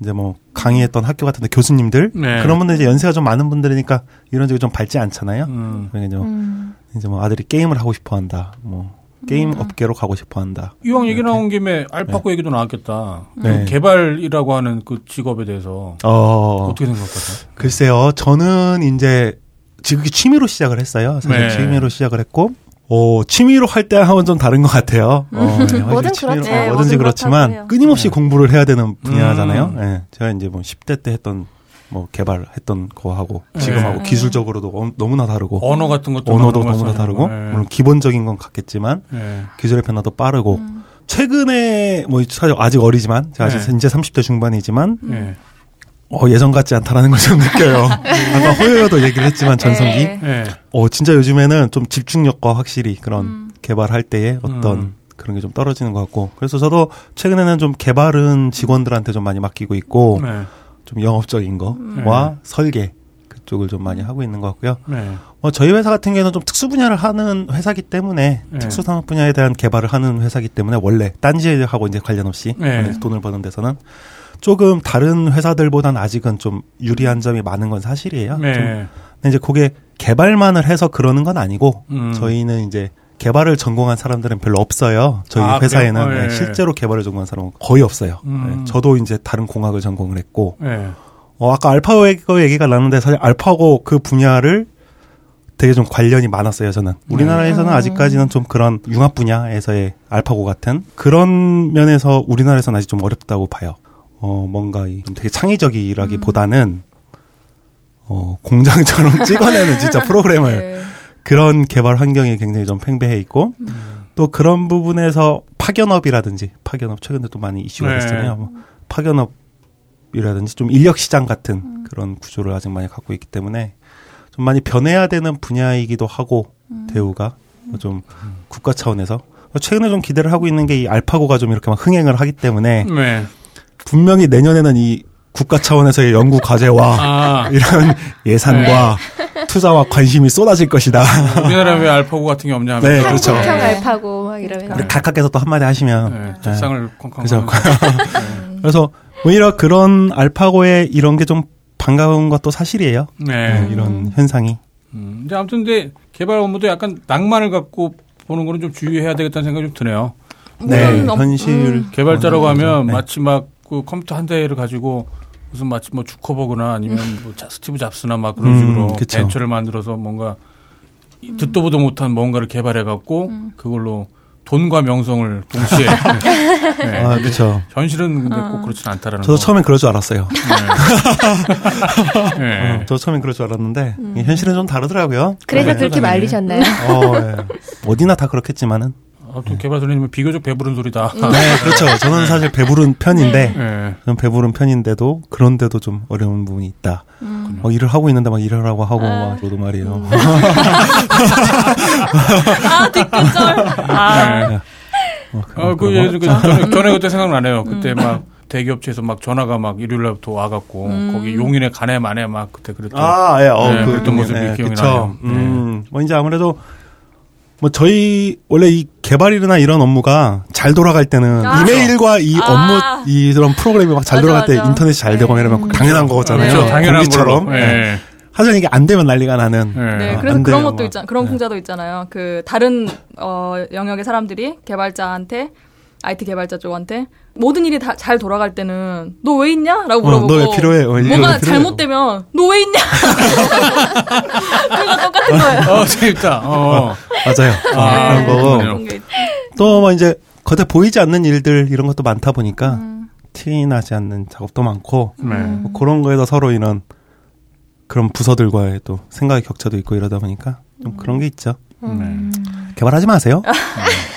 Speaker 5: 이제 뭐 강의했던 학교 같은데 교수님들
Speaker 3: 네.
Speaker 5: 그런 분들 이제 연세가 좀 많은 분들이니까 이런 적이 좀 밝지 않잖아요.
Speaker 3: 음.
Speaker 5: 그러니까 좀
Speaker 2: 음.
Speaker 5: 이제 뭐 아들이 게임을 하고 싶어 한다. 뭐 게임 업계로 가고 싶어 한다.
Speaker 3: 이왕 얘기 나온 김에 알파고 얘기도 나왔겠다.
Speaker 5: 네.
Speaker 3: 개발이라고 하는 그 직업에 대해서
Speaker 5: 어,
Speaker 3: 어떻게 생각하세요?
Speaker 5: 글쎄요. 저는 이제 지극히 취미로 시작을 했어요. 사실
Speaker 3: 네.
Speaker 5: 취미로 시작을 했고 어, 취미로 할 때 하고는 좀 다른 것 같아요. 어, 네,
Speaker 2: 뭐든
Speaker 5: 취미로,
Speaker 2: 그렇죠.
Speaker 5: 어,
Speaker 4: 네,
Speaker 5: 뭐든지
Speaker 4: 뭐든
Speaker 5: 그렇지만. 끊임없이 공부를 해야 되는 분야잖아요.
Speaker 3: 음.
Speaker 5: 예, 제가 이제 뭐 10대 때 했던 뭐 개발했던 거 하고
Speaker 3: 네.
Speaker 5: 지금하고 기술적으로도 어- 너무나 다르고
Speaker 3: 언어 같은 것도
Speaker 5: 언어도
Speaker 3: 너무
Speaker 5: 너무나 다르고
Speaker 3: 네.
Speaker 5: 물론 기본적인 건 같겠지만
Speaker 3: 네.
Speaker 5: 기술의 변화도 빠르고 최근에 뭐 사실 아직 어리지만 제가 아직
Speaker 3: 네.
Speaker 5: 이제 30대 중반이지만
Speaker 3: 네.
Speaker 5: 어, 예전 같지 않다라는 걸 좀 느껴요. 아까 호요요도 얘기를 했지만 전성기
Speaker 4: 네.
Speaker 3: 네.
Speaker 5: 어 진짜 요즘에는 좀 집중력과 확실히 그런 개발할 때의 어떤
Speaker 3: 음.
Speaker 5: 그런 게 좀 떨어지는 것 같고 그래서 저도 최근에는 좀 개발은 직원들한테 좀 많이 맡기고 있고
Speaker 3: 네.
Speaker 5: 좀 영업적인 거와 설계 그쪽을 좀 많이 하고 있는 것 같고요.
Speaker 3: 네.
Speaker 5: 뭐 저희 회사 같은 경우는 좀 특수 분야를 하는 회사기 때문에
Speaker 3: 네.
Speaker 5: 특수 산업 분야에 대한 개발을 하는 회사기 때문에 원래 딴지하고 이제 관련 없이
Speaker 3: 네.
Speaker 5: 돈을 버는 데서는 조금 다른 회사들보다는 아직은 좀 유리한 점이 많은 건 사실이에요. 좀
Speaker 3: 네.
Speaker 5: 근데 이제 그게 개발만을 해서 그러는 건 아니고
Speaker 3: 음.
Speaker 5: 저희는 이제 개발을 전공한 사람들은 별로 없어요. 저희
Speaker 3: 아,
Speaker 5: 회사에는?
Speaker 3: 어, 예.
Speaker 5: 네, 실제로 개발을 전공한 사람은 거의 없어요.
Speaker 3: 음.
Speaker 5: 네, 저도 이제 다른 공학을 전공을 했고
Speaker 3: 네.
Speaker 5: 어, 아까 알파고 얘기가 나는데 사실 알파고 그 분야를 되게 좀 관련이 많았어요, 저는. 우리나라에서는
Speaker 2: 음.
Speaker 5: 아직까지는 좀 그런 융합 분야에서의 알파고 같은 그런 면에서 우리나라에서는 아직 좀 어렵다고 봐요. 어, 뭔가 이 되게 창의적이라기보다는 어, 공장처럼 찍어내는 진짜 프로그램을
Speaker 4: 네.
Speaker 5: 그런 개발 환경이 굉장히 좀 팽배해 있고 또 그런 부분에서 파견업이라든지 파견업 최근에 또 많이 이슈가
Speaker 3: 네.
Speaker 5: 됐잖아요. 뭐 파견업이라든지 좀 인력 시장 같은 그런 구조를 아직 많이 갖고 있기 때문에 좀 많이 변해야 되는 분야이기도 하고 대우가 좀 국가 차원에서 최근에 좀 기대를 하고 있는 게 이 알파고가 좀 이렇게 막 흥행을 하기 때문에
Speaker 3: 네.
Speaker 5: 분명히 내년에는 이 국가 차원에서의 연구 과제와
Speaker 3: 아,
Speaker 5: 이런 예산과 투자와 관심이 쏟아질 것이다.
Speaker 3: 우리나라 왜 알파고 같은 게 없냐 하면
Speaker 5: 네, 그렇죠.
Speaker 2: 평
Speaker 4: 네.
Speaker 2: 알파고 막 이러면서
Speaker 5: 우리 각각께서 또 한마디 하시면
Speaker 3: 네,
Speaker 5: 네.
Speaker 3: 쾅쾅
Speaker 5: 그죠.
Speaker 3: 하면서.
Speaker 5: 그래서 오히려 그런 알파고의 이런 게 좀 반가운 것도 사실이에요.
Speaker 3: 네.
Speaker 5: 네, 이런 현상이.
Speaker 3: 음, 근데 아무튼 근데 개발 업무도 약간 낭만을 갖고 보는 거는 좀 주의해야 되겠다는 생각이 좀 드네요.
Speaker 5: 네, 현실.
Speaker 4: 음.
Speaker 3: 개발자라고 하면
Speaker 5: 네.
Speaker 3: 마치 막 그 컴퓨터 한 대를 가지고 무슨 마치 뭐 주커버그나 아니면 뭐 자- 스티브 잡스나 막 그런
Speaker 5: 음,
Speaker 3: 식으로
Speaker 5: 그쵸.
Speaker 3: 벤처를 만들어서 뭔가 이 듣도 보도 못한 뭔가를 개발해 갖고 그걸로 돈과 명성을 동시에 네.
Speaker 5: 아, 그렇죠.
Speaker 3: 현실은 근데 꼭 그렇진 않다라는
Speaker 5: 저도
Speaker 3: 거.
Speaker 5: 처음엔 그럴 줄 알았어요.
Speaker 3: 네. 네.
Speaker 5: 어, 저도 처음엔 그럴 줄 알았는데 이 현실은 좀 다르더라고요.
Speaker 2: 그래서
Speaker 3: 네,
Speaker 2: 그렇게
Speaker 3: 그러네.
Speaker 2: 말리셨나요?
Speaker 5: 어, 예. 어디나 다 그렇겠지만은.
Speaker 3: 아무튼 개발 소리님은 비교적 배부른 소리다.
Speaker 5: 네, 그렇죠. 저는 사실 배부른 편인데,
Speaker 3: 네.
Speaker 5: 저는 배부른 편인데도 그런데도 좀 어려운 부분이 있다. 막 일을 하고 있는데 막 일하라고 하고 막 저도 말이에요.
Speaker 4: 아 뒷근절. 아
Speaker 3: 네.
Speaker 5: 어,
Speaker 3: 아, 그, 예전 그,
Speaker 5: 거.
Speaker 3: 전에, 전에 그때 생각나네요. 그때 막 대기업체에서 막 전화가 막 일요일 날부터 와갖고 거기 용인에 가네 마네 막 그때 그랬던.
Speaker 5: 아, 예, 어,
Speaker 3: 네,
Speaker 5: 그,
Speaker 3: 그랬던 모습이
Speaker 5: 예,
Speaker 3: 기억이
Speaker 5: 그쵸.
Speaker 3: 나요. 네.
Speaker 5: 음, 뭐 이제 아무래도 뭐 저희 원래 이 개발이나 이런 업무가 잘 돌아갈 때는
Speaker 4: 아.
Speaker 5: 이메일과 이
Speaker 4: 아.
Speaker 5: 업무 이런 프로그램이 막 잘 돌아갈 때
Speaker 4: 맞아.
Speaker 5: 인터넷이 잘 되고 이러면 당연한 거잖아요.
Speaker 3: 그렇죠. 당연한
Speaker 5: 공기처럼.
Speaker 3: 걸로. 예.
Speaker 5: 하지만 이게 안 되면 난리가 나는.
Speaker 3: 예.
Speaker 4: 네,
Speaker 5: 아,
Speaker 4: 그래서
Speaker 5: 안
Speaker 4: 그런
Speaker 5: 돼요,
Speaker 4: 것도
Speaker 5: 막.
Speaker 4: 있잖아. 그런
Speaker 5: 네.
Speaker 4: 풍자도 있잖아요. 그 다른 어 영역의 사람들이 개발자한테 IT 개발자 쪽한테 모든 일이 다 잘 돌아갈 때는 너 왜 있냐?라고
Speaker 5: 어,
Speaker 4: 물어보고
Speaker 5: 너왜 필요해? 어,
Speaker 4: 뭐가. 잘못되면 너 왜 있냐? 그거 똑같은 거예요.
Speaker 3: 어, 재밌다. 어.
Speaker 5: 맞아요. 어,
Speaker 3: 아,
Speaker 5: 그런 거고.
Speaker 3: 그렇군요.
Speaker 4: 그런
Speaker 5: 게또뭐 이제 겉에 보이지 않는 일들 이런 것도 많다 보니까
Speaker 4: 음.
Speaker 5: 티 나지 않는 작업도 많고
Speaker 3: 네.
Speaker 5: 뭐 그런 거에서 서로 이런 그런 부서들과의 또 생각의 격차도 있고 이러다 보니까 좀 그런 게 있죠.
Speaker 3: 네.
Speaker 5: 개발하지 마세요.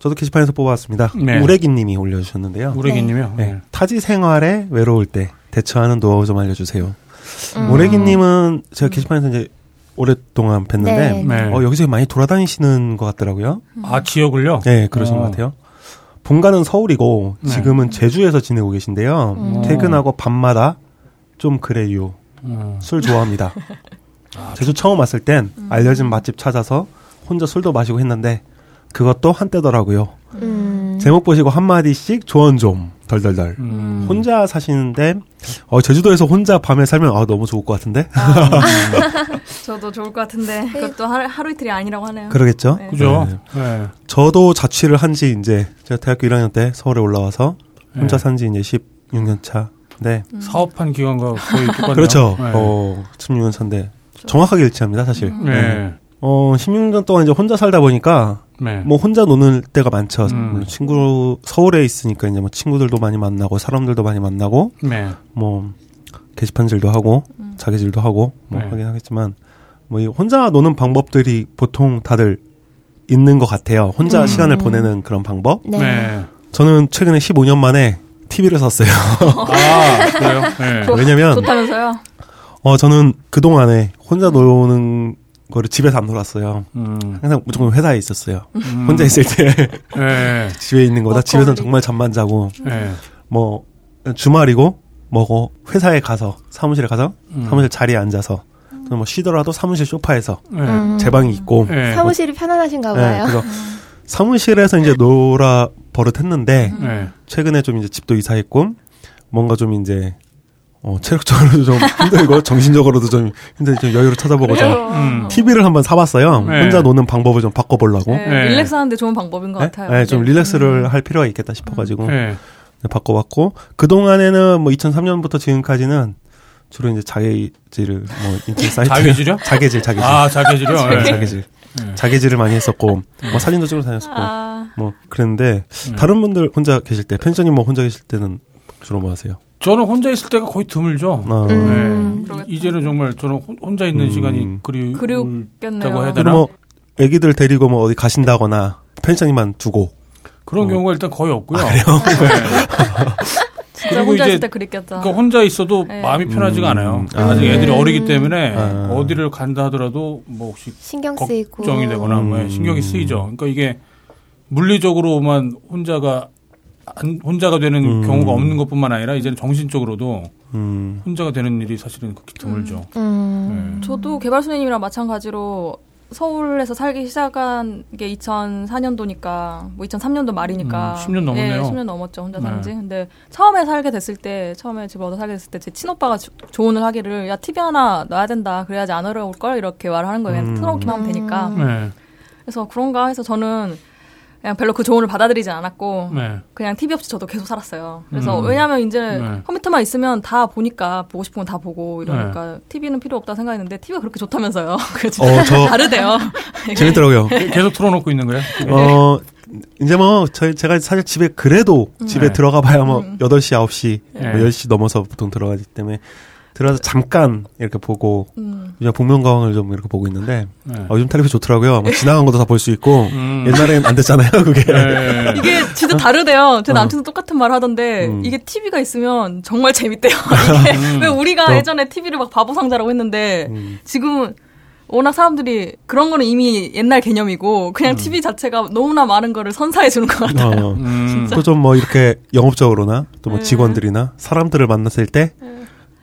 Speaker 5: 저도 게시판에서 뽑아왔습니다.
Speaker 3: 네.
Speaker 5: 우레기님이 올려주셨는데요.
Speaker 3: 우레기님이요.
Speaker 5: 네.
Speaker 3: 네.
Speaker 5: 타지 생활에 외로울 때 대처하는 노하우 좀 알려주세요.
Speaker 2: 음.
Speaker 5: 우레기님은 제가 게시판에서 이제 오랫동안 뵀는데
Speaker 2: 네.
Speaker 3: 네.
Speaker 5: 어, 여기서 많이 돌아다니시는 것 같더라고요.
Speaker 3: 아 지역을요?
Speaker 5: 네, 그러신
Speaker 3: 어.
Speaker 5: 것 같아요. 본가는 서울이고
Speaker 3: 네.
Speaker 5: 지금은 제주에서 지내고 계신데요.
Speaker 2: 음.
Speaker 5: 퇴근하고 밤마다 좀 그래요.
Speaker 3: 어.
Speaker 5: 술 좋아합니다. 제주 처음 왔을 땐 알려진 맛집 찾아서 혼자 술도 마시고 했는데 그것도 한때더라고요.
Speaker 2: 음.
Speaker 5: 제목 보시고 한마디씩 조언 좀 덜덜덜.
Speaker 3: 음.
Speaker 5: 혼자 사시는데 어, 제주도에서 혼자 밤에 살면 아, 너무 좋을 것 같은데
Speaker 4: 저도 좋을 것 같은데 그것도 하루, 하루 이틀이 아니라고 하네요.
Speaker 5: 그러겠죠.
Speaker 4: 네.
Speaker 3: 그죠?
Speaker 5: 네.
Speaker 3: 네.
Speaker 5: 저도 자취를 한 지 이제 제가 대학교 1학년 때 서울에 올라와서 혼자
Speaker 3: 네.
Speaker 5: 산지 이제 16년 차인데
Speaker 3: 사업한 기간과 거의 똑같네요.
Speaker 5: 그렇죠.
Speaker 3: 네.
Speaker 5: 어, 16년 차인데 정확하게 일치합니다, 사실.
Speaker 3: 네.
Speaker 5: 어, 16년 동안 이제 혼자 살다 보니까
Speaker 3: 네.
Speaker 5: 뭐 혼자 노는 때가 많죠.
Speaker 3: 음.
Speaker 5: 친구 서울에 있으니까 이제 뭐 친구들도 많이 만나고 사람들도 많이 만나고
Speaker 3: 네.
Speaker 5: 뭐 게시판질도 하고
Speaker 4: 음.
Speaker 5: 자기질도 하고 뭐
Speaker 3: 네.
Speaker 5: 하긴 하겠지만 뭐 이 혼자 노는 방법들이 보통 다들 있는 것 같아요. 혼자
Speaker 2: 음.
Speaker 5: 시간을 보내는 그런 방법.
Speaker 2: 네.
Speaker 3: 네.
Speaker 5: 저는 최근에 15년 만에 TV를 샀어요.
Speaker 3: 아, 그래요? 네.
Speaker 4: 좋-
Speaker 5: 왜냐면
Speaker 4: 좋다면서요?
Speaker 5: 어 저는 그 동안에 혼자 노는 거를 집에서 안 놀았어요.
Speaker 3: 음.
Speaker 5: 항상 무조건 회사에 있었어요.
Speaker 3: 음.
Speaker 5: 혼자 있을 때
Speaker 3: 네.
Speaker 5: 집에 있는 거다. 집에서는. 정말 잠만 자고
Speaker 3: 네.
Speaker 5: 뭐 주말이고 뭐고 회사에 가서 사무실에 가서
Speaker 3: 음.
Speaker 5: 사무실 자리에 앉아서 또뭐 쉬더라도 사무실 소파에서
Speaker 3: 네.
Speaker 2: 음.
Speaker 5: 제 방이 있고
Speaker 3: 네.
Speaker 2: 사무실이 편안하신가
Speaker 5: 네,
Speaker 2: 봐요.
Speaker 5: 그래서 사무실에서 이제 놀아 버릇했는데
Speaker 3: 네.
Speaker 5: 최근에 좀 이제 집도 이사했고 뭔가 좀 이제 어, 체력적으로도 좀 힘들고 정신적으로도 좀 힘들 좀 여유를 찾아보고자
Speaker 4: 그래요.
Speaker 3: 음.
Speaker 5: TV를 한번 사봤어요.
Speaker 3: 네.
Speaker 5: 혼자 노는 방법을 좀 바꿔보려고.
Speaker 4: 네,
Speaker 3: 네.
Speaker 4: 릴렉스 하는데 좋은 방법인 것
Speaker 5: 네?
Speaker 4: 같아요.
Speaker 5: 네, 좀. 릴렉스를
Speaker 4: 음.
Speaker 5: 할 필요가 있겠다 싶어가지고
Speaker 3: 네.
Speaker 5: 네, 바꿔봤고 그 동안에는 뭐 2003년부터 지금까지는 주로 이제 자개질을 뭐 인터넷 사이트
Speaker 3: 자개질이요?
Speaker 5: 자개질 자개질
Speaker 3: 아, 자개질이요?
Speaker 5: 네,
Speaker 3: 네.
Speaker 5: 자개질
Speaker 3: 네.
Speaker 5: 자개질을 많이 했었고 뭐 사진도 찍으러 다녔었고
Speaker 4: 아,
Speaker 5: 뭐 그랬는데
Speaker 3: 음.
Speaker 5: 다른 분들 혼자 계실 때 펜션님 뭐 혼자 계실 때는 주로 뭐 하세요?
Speaker 3: 저는 혼자 있을 때가 거의 드물죠.
Speaker 5: 아,
Speaker 2: 음.
Speaker 3: 네. 이제는 정말 저는 혼- 혼자 있는
Speaker 5: 음.
Speaker 3: 시간이 그리
Speaker 4: 그리웠겠네요.
Speaker 3: 있다고 해야
Speaker 5: 그럼
Speaker 3: 되나?
Speaker 5: 뭐 애기들 데리고 뭐 어디 가신다거나 펜션이만 두고
Speaker 3: 그런
Speaker 5: 어.
Speaker 3: 경우가 일단 거의 없고요.
Speaker 5: 아,
Speaker 3: 네.
Speaker 4: 진짜
Speaker 3: 그리고
Speaker 4: 혼자
Speaker 3: 이제
Speaker 4: 있을 때 그랬겠다.
Speaker 3: 그러니까 혼자 있어도
Speaker 4: 네.
Speaker 3: 마음이 편하지가
Speaker 5: 음.
Speaker 3: 않아요.
Speaker 5: 아.
Speaker 3: 아직 애들이
Speaker 2: 음.
Speaker 3: 어리기 때문에
Speaker 5: 아.
Speaker 3: 어디를 간다 하더라도 뭐 혹시
Speaker 2: 신경 쓰이고.
Speaker 3: 걱정이 되거나 뭐
Speaker 5: 음.
Speaker 3: 신경이 쓰이죠. 그러니까 이게 물리적으로만 혼자가 안- 혼자가 되는
Speaker 5: 음.
Speaker 3: 경우가 없는 것뿐만 아니라 이제는 정신적으로도
Speaker 5: 음,
Speaker 3: 혼자가 되는 일이 사실은 극히 드물죠.
Speaker 2: 음.
Speaker 3: 네.
Speaker 4: 저도 개발소님이랑 마찬가지로 서울에서 살기 시작한 게 2004년도니까 뭐 2003년도 말이니까
Speaker 3: 음, 10년 넘었네요.
Speaker 4: 예, 10년 넘었죠 혼자
Speaker 3: 네.
Speaker 4: 산지. 근데 처음에 살게 됐을 때 처음에 집을 얻어 살게 됐을 때 제 친오빠가 조- 조언을 하기를 야 TV 하나 넣어야 된다 그래야지 안 어려울 걸 이렇게 말을 하는 거예요. 그냥
Speaker 5: 음.
Speaker 4: 틀어놓기만 하면 되니까.
Speaker 3: 네.
Speaker 4: 그래서 그런가 해서 저는 그냥 별로 그 조언을 받아들이지 않았고
Speaker 3: 네.
Speaker 4: 그냥 TV 없이 저도 계속 살았어요. 그래서
Speaker 3: 음.
Speaker 4: 왜냐하면 이제
Speaker 3: 네.
Speaker 4: 컴퓨터만 있으면 다 보니까 보고 싶은 건 다 보고 이러니까 TV는 필요 없다 생각했는데 TV가 그렇게 좋다면서요. 그래서
Speaker 5: 어, 저
Speaker 4: 다르대요.
Speaker 5: 재밌더라고요.
Speaker 3: 게- 계속 틀어놓고 있는 거예요?
Speaker 5: 어, 이제 뭐, 저, 제가 사실 집에 그래도 집에
Speaker 3: 네.
Speaker 5: 들어가 봐야 뭐,
Speaker 4: 음.
Speaker 5: 8시, 9시,
Speaker 3: 네.
Speaker 5: 뭐 10시 넘어서 보통 들어가기 때문에 들어가서 잠깐 이렇게 보고,
Speaker 4: 음.
Speaker 5: 요즘 복면가왕을 좀 이렇게 보고 있는데,
Speaker 3: 네.
Speaker 5: 어, 요즘 텔레비 좋더라고요. 뭐 지나간 것도 다 볼 수 있고,
Speaker 3: 음.
Speaker 5: 옛날엔 안 됐잖아요, 그게.
Speaker 3: 네.
Speaker 4: 이게 진짜 다르대요. 제
Speaker 5: 어.
Speaker 4: 남친도 똑같은 말 하던데
Speaker 5: 음.
Speaker 4: 이게 TV가 있으면 정말 재밌대요. 이게
Speaker 3: 음.
Speaker 4: 왜 우리가
Speaker 5: 또.
Speaker 4: 예전에 TV를 막 바보 상자라고 했는데
Speaker 5: 음.
Speaker 4: 지금은 워낙 사람들이 그런 거는 이미 옛날 개념이고 그냥 TV 자체가 너무나 많은 거를 선사해 주는 것 같아요.
Speaker 5: 어,
Speaker 3: 음.
Speaker 5: 또좀 뭐 이렇게 영업적으로나 또뭐
Speaker 4: 네.
Speaker 5: 직원들이나 사람들을 만났을 때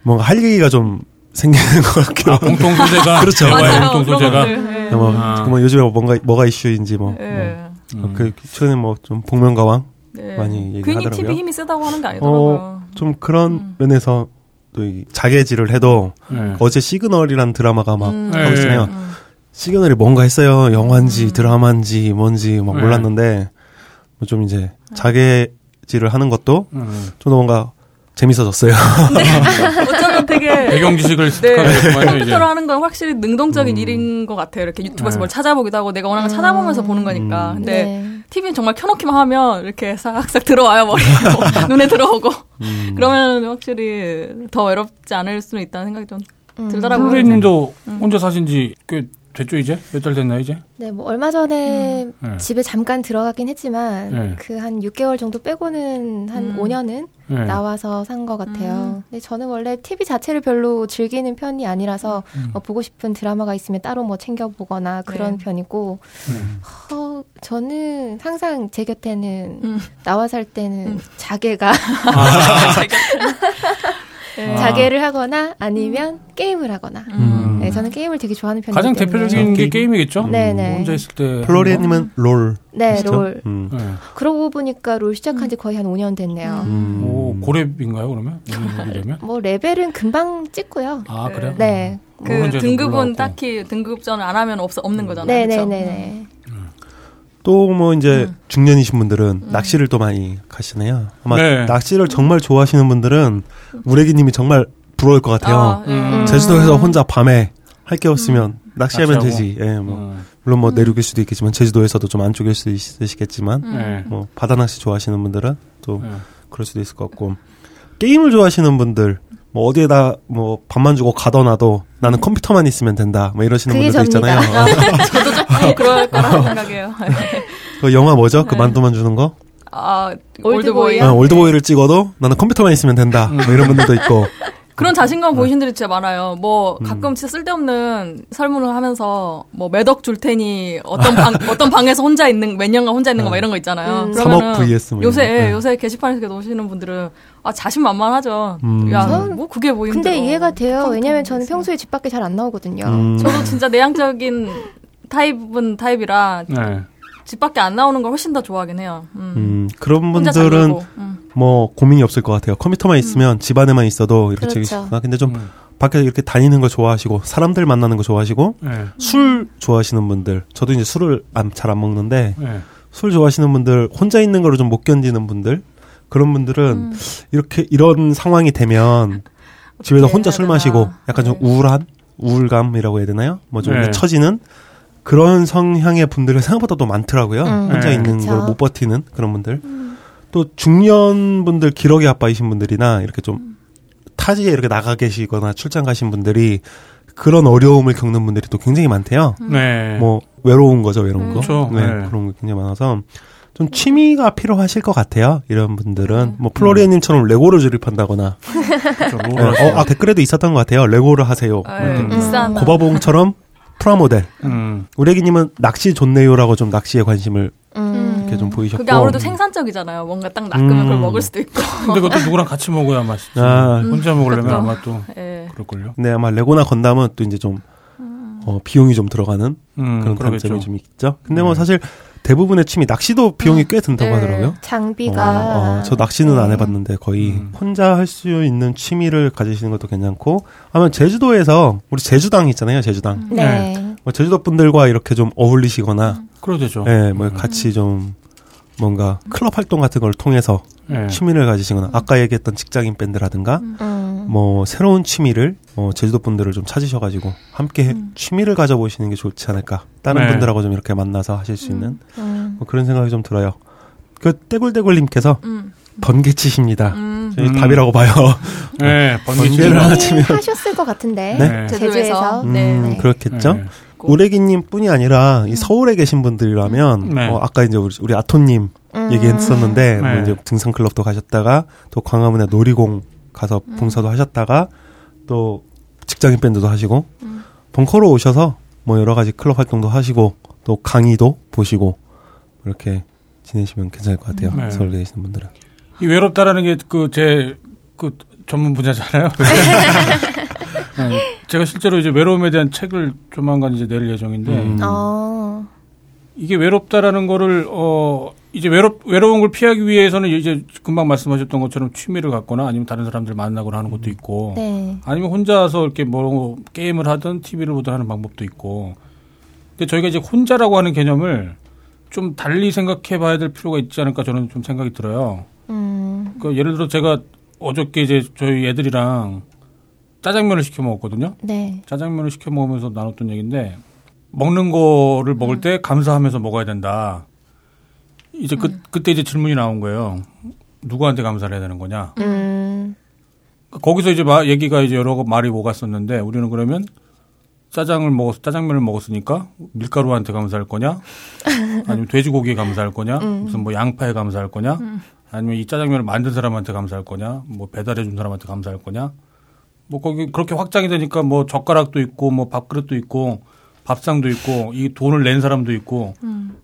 Speaker 5: 뭔가 할 얘기가 좀 생기는 것 같기도
Speaker 3: 아,
Speaker 5: 하고.
Speaker 3: 공통 소재가
Speaker 5: 그렇죠.
Speaker 4: 맞아요.
Speaker 3: 공통 소재가
Speaker 4: 것들. 예.
Speaker 5: 뭐,
Speaker 3: 아.
Speaker 5: 뭐 요즘에 뭔가, 뭐가 이슈인지 뭐.
Speaker 4: 예.
Speaker 5: 뭐.
Speaker 3: 음.
Speaker 5: 그, 최근에 뭐 좀 복면가왕?
Speaker 4: 네.
Speaker 5: 많이
Speaker 4: 괜히
Speaker 5: 얘기하더라고요.
Speaker 4: TV 힘이 세다고 하는 게 아니더라고요.
Speaker 5: 좀 그런
Speaker 4: 음.
Speaker 5: 면에서 또이 자개질을 해도
Speaker 3: 네.
Speaker 5: 어제 시그널이란 드라마가 막
Speaker 4: 음.
Speaker 5: 하고 있잖아요.
Speaker 4: 음.
Speaker 5: 시그널이 뭔가 했어요. 영화인지 드라마인지 뭔지 막
Speaker 3: 네.
Speaker 5: 몰랐는데 뭐 좀 이제 자개질을 하는 것도
Speaker 3: 음.
Speaker 5: 좀더 뭔가 재밌어졌어요.
Speaker 4: 어쩌면 되게
Speaker 3: 배경 지식을
Speaker 4: 네. 컴퓨터로 하는 건 확실히 능동적인
Speaker 5: 음.
Speaker 4: 일인 것 같아요. 이렇게 유튜브에서
Speaker 3: 네.
Speaker 4: 뭘 찾아보기도 하고 내가 원하는 걸 찾아보면서 보는 거니까.
Speaker 5: 음.
Speaker 4: 근데
Speaker 2: 네.
Speaker 4: TV는 정말 켜놓기만 하면 이렇게 싹싹 들어와요 머리에 눈에 들어오고
Speaker 5: 음.
Speaker 4: 그러면 확실히 더 외롭지 않을 수는 있다는 생각이 좀
Speaker 2: 음.
Speaker 4: 들더라고요.
Speaker 3: 후레님도
Speaker 4: 음.
Speaker 3: 혼자 사신 지 꽤 됐죠, 이제? 몇 달 됐나, 이제?
Speaker 2: 네, 뭐 얼마 전에
Speaker 3: 네.
Speaker 2: 집에 잠깐 들어가긴 했지만
Speaker 3: 네.
Speaker 2: 그한 6개월 정도 빼고는 한
Speaker 4: 음.
Speaker 2: 5년은
Speaker 3: 네.
Speaker 2: 나와서 산 것 같아요.
Speaker 4: 음.
Speaker 2: 근데 저는 원래 TV 자체를 별로 즐기는 편이 아니라서
Speaker 3: 음.
Speaker 2: 뭐 보고 싶은 드라마가 있으면 따로 뭐 챙겨 보거나 그런
Speaker 4: 네.
Speaker 2: 편이고
Speaker 3: 음.
Speaker 2: 어, 저는 항상 제 곁에는
Speaker 4: 음.
Speaker 2: 나와 살 때는
Speaker 4: 음.
Speaker 2: 자게가
Speaker 4: 네.
Speaker 3: 아.
Speaker 2: 자게를 하거나 아니면 게임을 하거나
Speaker 3: 음.
Speaker 2: 네, 네, 저는 게임을 되게 좋아하는 편이기
Speaker 3: 가장
Speaker 2: 때문에.
Speaker 3: 대표적인 게
Speaker 5: 게임?
Speaker 3: 게임 이겠죠.
Speaker 2: 네네.
Speaker 3: 혼자 있을 때.
Speaker 5: 플로리님은 롤.
Speaker 2: 네,
Speaker 5: 그렇죠?
Speaker 2: 롤.
Speaker 5: 음.
Speaker 3: 네.
Speaker 2: 그러고 보니까 롤 시작한 지 거의 한 5년 됐네요.
Speaker 5: 음.
Speaker 3: 오, 고렙인가요, 그러면?
Speaker 2: 뭐 레벨은 금방 찍고요.
Speaker 3: 아, 그래요?
Speaker 2: 네.
Speaker 4: 그 등급은. 딱히 등급전을 안 하면 없 없는 거잖아요.
Speaker 2: 네,
Speaker 4: 그쵸?
Speaker 2: 네, 네, 네.
Speaker 5: 또 뭐 이제
Speaker 4: 음.
Speaker 5: 중년이신 분들은 낚시를 또 많이 가시네요. 아마
Speaker 3: 네.
Speaker 5: 낚시를 정말 좋아하시는 분들은 우레기님이 정말 부러울 것 같아요.
Speaker 4: 아, 예.
Speaker 3: 음.
Speaker 5: 제주도에서 혼자 밤에 할 게 없으면 낚시하면
Speaker 3: 낚시하고.
Speaker 5: 되지. 예, 뭐
Speaker 3: 음.
Speaker 5: 물론 뭐 내륙일 수도 있겠지만 제주도에서도 좀 안쪽일 수 있으시겠지만
Speaker 4: 음.
Speaker 3: 네.
Speaker 5: 뭐 바다 낚시 좋아하시는 분들은 또
Speaker 3: 네.
Speaker 5: 그럴 수도 있을 것 같고 게임을 좋아하시는 분들 뭐 어디에다 뭐 밥만 주고 가둬놔도 나는 컴퓨터만 있으면 된다. 뭐 이러시는 분들도
Speaker 2: 접니다.
Speaker 5: 있잖아요.
Speaker 4: 저도 조금 그럴 거라고 생각해요.
Speaker 5: 그 영화 뭐죠? 그
Speaker 4: 네.
Speaker 5: 만두만 주는 거?
Speaker 4: 아,
Speaker 2: 올드보이.
Speaker 5: 어, 올드보이를 찍어도 나는 컴퓨터만 있으면 된다. 뭐 이런 분들도 있고.
Speaker 4: 그런 자신감
Speaker 5: 네.
Speaker 4: 보이신 분들이 진짜 많아요. 뭐
Speaker 5: 음.
Speaker 4: 가끔 진짜 쓸데없는 설문을 하면서 뭐 매덕 줄 테니 어떤 방 어떤 방에서 혼자 있는 몇 년간 혼자 있는 거 막 이런 거 있잖아요.
Speaker 2: 음.
Speaker 4: 그러면은
Speaker 5: 3억 vs 뭐
Speaker 4: 요새.
Speaker 5: 네.
Speaker 4: 요새 게시판에서 놓으시는 분들은 아 자신만만하죠.
Speaker 5: 음.
Speaker 4: 야
Speaker 2: 저는
Speaker 4: 뭐 그게 뭐
Speaker 2: 근데
Speaker 4: 힘들어.
Speaker 2: 이해가 돼요. 왜냐면 저는. 평소에 집 밖에 잘 안 나오거든요.
Speaker 5: 음.
Speaker 4: 저도 진짜 내향적인 타입은 타입이라
Speaker 3: 네.
Speaker 4: 집 밖에 안 나오는 걸 훨씬 더 좋아하긴 해요. 음.
Speaker 5: 음, 그런 분들은.
Speaker 4: 음.
Speaker 5: 뭐 고민이 없을 것 같아요. 컴퓨터만 있으면 집 안에만 있어도 이렇게
Speaker 2: 그렇죠.
Speaker 5: 즐기시구나. 근데 좀
Speaker 3: 음.
Speaker 5: 밖에 이렇게 다니는 거 좋아하시고 사람들 만나는 거 좋아하시고
Speaker 3: 네.
Speaker 5: 술 좋아하시는 분들 저도 이제 술을 잘안 먹는데
Speaker 3: 네.
Speaker 5: 술 좋아하시는 분들 혼자 있는 거를 좀 못 견디는 분들 그런 분들은
Speaker 4: 음.
Speaker 5: 이렇게 이런 상황이 되면 집에서 혼자 술
Speaker 4: 되나.
Speaker 5: 마시고 약간 좀
Speaker 4: 네.
Speaker 5: 우울한 우울감이라고 해야 되나요? 뭐좀
Speaker 3: 네.
Speaker 5: 처지는 그런 성향의 분들이 생각보다 또 많더라고요.
Speaker 2: 음,
Speaker 5: 혼자
Speaker 3: 네.
Speaker 5: 있는. 걸 못 버티는 그런 분들. 또 중년 분들 기러기 아빠이신 분들이나 이렇게 좀 타지에 이렇게 나가 계시거나 출장 가신 분들이 그런 어려움을 겪는 분들이 또 굉장히 많대요.
Speaker 3: 네.
Speaker 5: 뭐 외로운 거죠, 외로운 거.
Speaker 3: 그쵸.
Speaker 5: 네,
Speaker 3: 네.
Speaker 5: 그런 거 굉장히 많아서 좀 취미가 필요하실 것 같아요. 이런 분들은
Speaker 3: 음.
Speaker 5: 뭐 플로리아님처럼 레고를 조립한다거나
Speaker 3: 그렇죠.
Speaker 5: 네, 어, 아 댓글에도 있었던 것 같아요. 레고를 하세요.
Speaker 4: 아,
Speaker 5: 이렇게.
Speaker 3: 음.
Speaker 4: 비싼
Speaker 5: 고바봉처럼 프라모델.
Speaker 3: 음.
Speaker 5: 우레기님은 낚시 좋네요라고 좀 낚시에 관심을
Speaker 2: 음.
Speaker 5: 이렇게 좀 보이셨고.
Speaker 4: 그게 아무래도 생산적이잖아요. 뭔가 딱 낚으면
Speaker 5: 음.
Speaker 4: 그걸 먹을 수도 있고.
Speaker 3: 근데 그것도 누구랑 같이 먹어야 맛있지.
Speaker 5: 아.
Speaker 3: 혼자 먹으려면
Speaker 4: 그렇죠.
Speaker 3: 아마 또
Speaker 4: 예.
Speaker 3: 그럴걸요.
Speaker 5: 네, 아마 레고나 건담은 또 이제 좀 어, 비용이 좀 들어가는
Speaker 3: 음,
Speaker 5: 그런
Speaker 3: 그러겠죠.
Speaker 5: 단점이 좀 있죠. 근데 뭐
Speaker 3: 네.
Speaker 5: 사실 대부분의 취미 낚시도 비용이 꽤 든다고
Speaker 4: 네.
Speaker 5: 하더라고요.
Speaker 2: 장비가
Speaker 5: 어, 어, 저 낚시는 안
Speaker 2: 네.
Speaker 5: 해봤는데 거의
Speaker 3: 음.
Speaker 5: 혼자 할 수 있는 취미를 가지시는 것도 괜찮고 아마 제주도에서 우리 제주당 있잖아요 제주당
Speaker 2: 네.
Speaker 5: 뭐 제주도 분들과 이렇게 좀 어울리시거나
Speaker 3: 그래도 되죠.
Speaker 5: 예, 뭐 같이 좀 뭔가 클럽 활동 같은 걸 통해서
Speaker 3: 네.
Speaker 5: 취미를 가지시거나 아까 얘기했던 직장인 밴드라든가
Speaker 2: 음.
Speaker 5: 뭐 새로운 취미를 어, 제주도 분들을 좀 찾으셔가지고 함께 취미를 가져보시는 게 좋지 않을까 다른
Speaker 3: 네.
Speaker 5: 분들하고 좀 이렇게 만나서 하실 수 있는
Speaker 2: 음.
Speaker 5: 뭐 그런 생각이 좀 들어요. 그 떼굴떼굴님께서
Speaker 4: 음.
Speaker 5: 번개치십니다.
Speaker 4: 음.
Speaker 5: 저희
Speaker 3: 음.
Speaker 5: 답이라고 봐요.
Speaker 3: 네, 번개
Speaker 5: 번개를 하나
Speaker 3: 거.
Speaker 5: 치면-
Speaker 2: 하셨을 것 같은데
Speaker 5: 네?
Speaker 2: 제주에서
Speaker 5: 음,
Speaker 4: 네.
Speaker 2: 네.
Speaker 5: 그렇겠죠.
Speaker 3: 네.
Speaker 5: 우레기님 뿐이 아니라 이 서울에 계신 분들이라면
Speaker 3: 네.
Speaker 5: 어, 아까 이제 우리, 우리 아토님
Speaker 2: 음.
Speaker 5: 얘기했었는데 뭐
Speaker 3: 네.
Speaker 5: 이제 등산 클럽도 가셨다가 또 광화문에 놀이공 가서 봉사도 하셨다가 또 직장인 밴드도 하시고 벙커로 오셔서 뭐 여러 가지 클럽 활동도 하시고 또 강의도 보시고 이렇게 지내시면 괜찮을 것 같아요.
Speaker 3: 네.
Speaker 5: 서울에 계시는 분들은.
Speaker 3: 이 외롭다라는 게 그제그 전문 분야잖아요. 네, 제가 실제로 이제 외로움에 대한 책을 조만간 이제 낼 예정인데
Speaker 5: 음.
Speaker 2: 어.
Speaker 3: 이게 외롭다라는 거를 어 이제 외롭 외로운 걸 피하기 위해서는 이제 금방 말씀하셨던 것처럼 취미를 갖거나 아니면 다른 사람들 만나거나 하는 것도 있고
Speaker 2: 네.
Speaker 3: 아니면 혼자서 이렇게 뭐 게임을 하든 TV를 보든 하는 방법도 있고 근데 저희가 이제 혼자라고 하는 개념을 좀 달리 생각해 봐야 될 필요가 있지 않을까 저는 좀 생각이 들어요.
Speaker 2: 음.
Speaker 3: 그 예를 들어 제가 어저께 이제 저희 애들이랑 짜장면을 시켜 먹었거든요.
Speaker 2: 네.
Speaker 3: 짜장면을 시켜 먹으면서 나눴던 얘기인데 먹는 거를 먹을
Speaker 2: 음.
Speaker 3: 때 감사하면서 먹어야 된다. 이제 그 그때 이제 질문이 나온 거예요. 누구한테 감사를 해야 되는 거냐?
Speaker 2: 음.
Speaker 3: 거기서 이제 마- 얘기가 이제 여러 말이 오갔었는데 우리는 그러면 짜장을 먹었 짜장면을 먹었으니까 밀가루한테 감사할 거냐? 아니면 돼지고기에 감사할 거냐?
Speaker 2: 음.
Speaker 3: 무슨 뭐 양파에 감사할 거냐? 아니면 이 짜장면을 만든 사람한테 감사할 거냐? 뭐 배달해 준 사람한테 감사할 거냐? 뭐 거기 그렇게 확장이 되니까 뭐 젓가락도 있고 뭐 밥그릇도 있고 밥상도 있고 이 돈을 낸 사람도 있고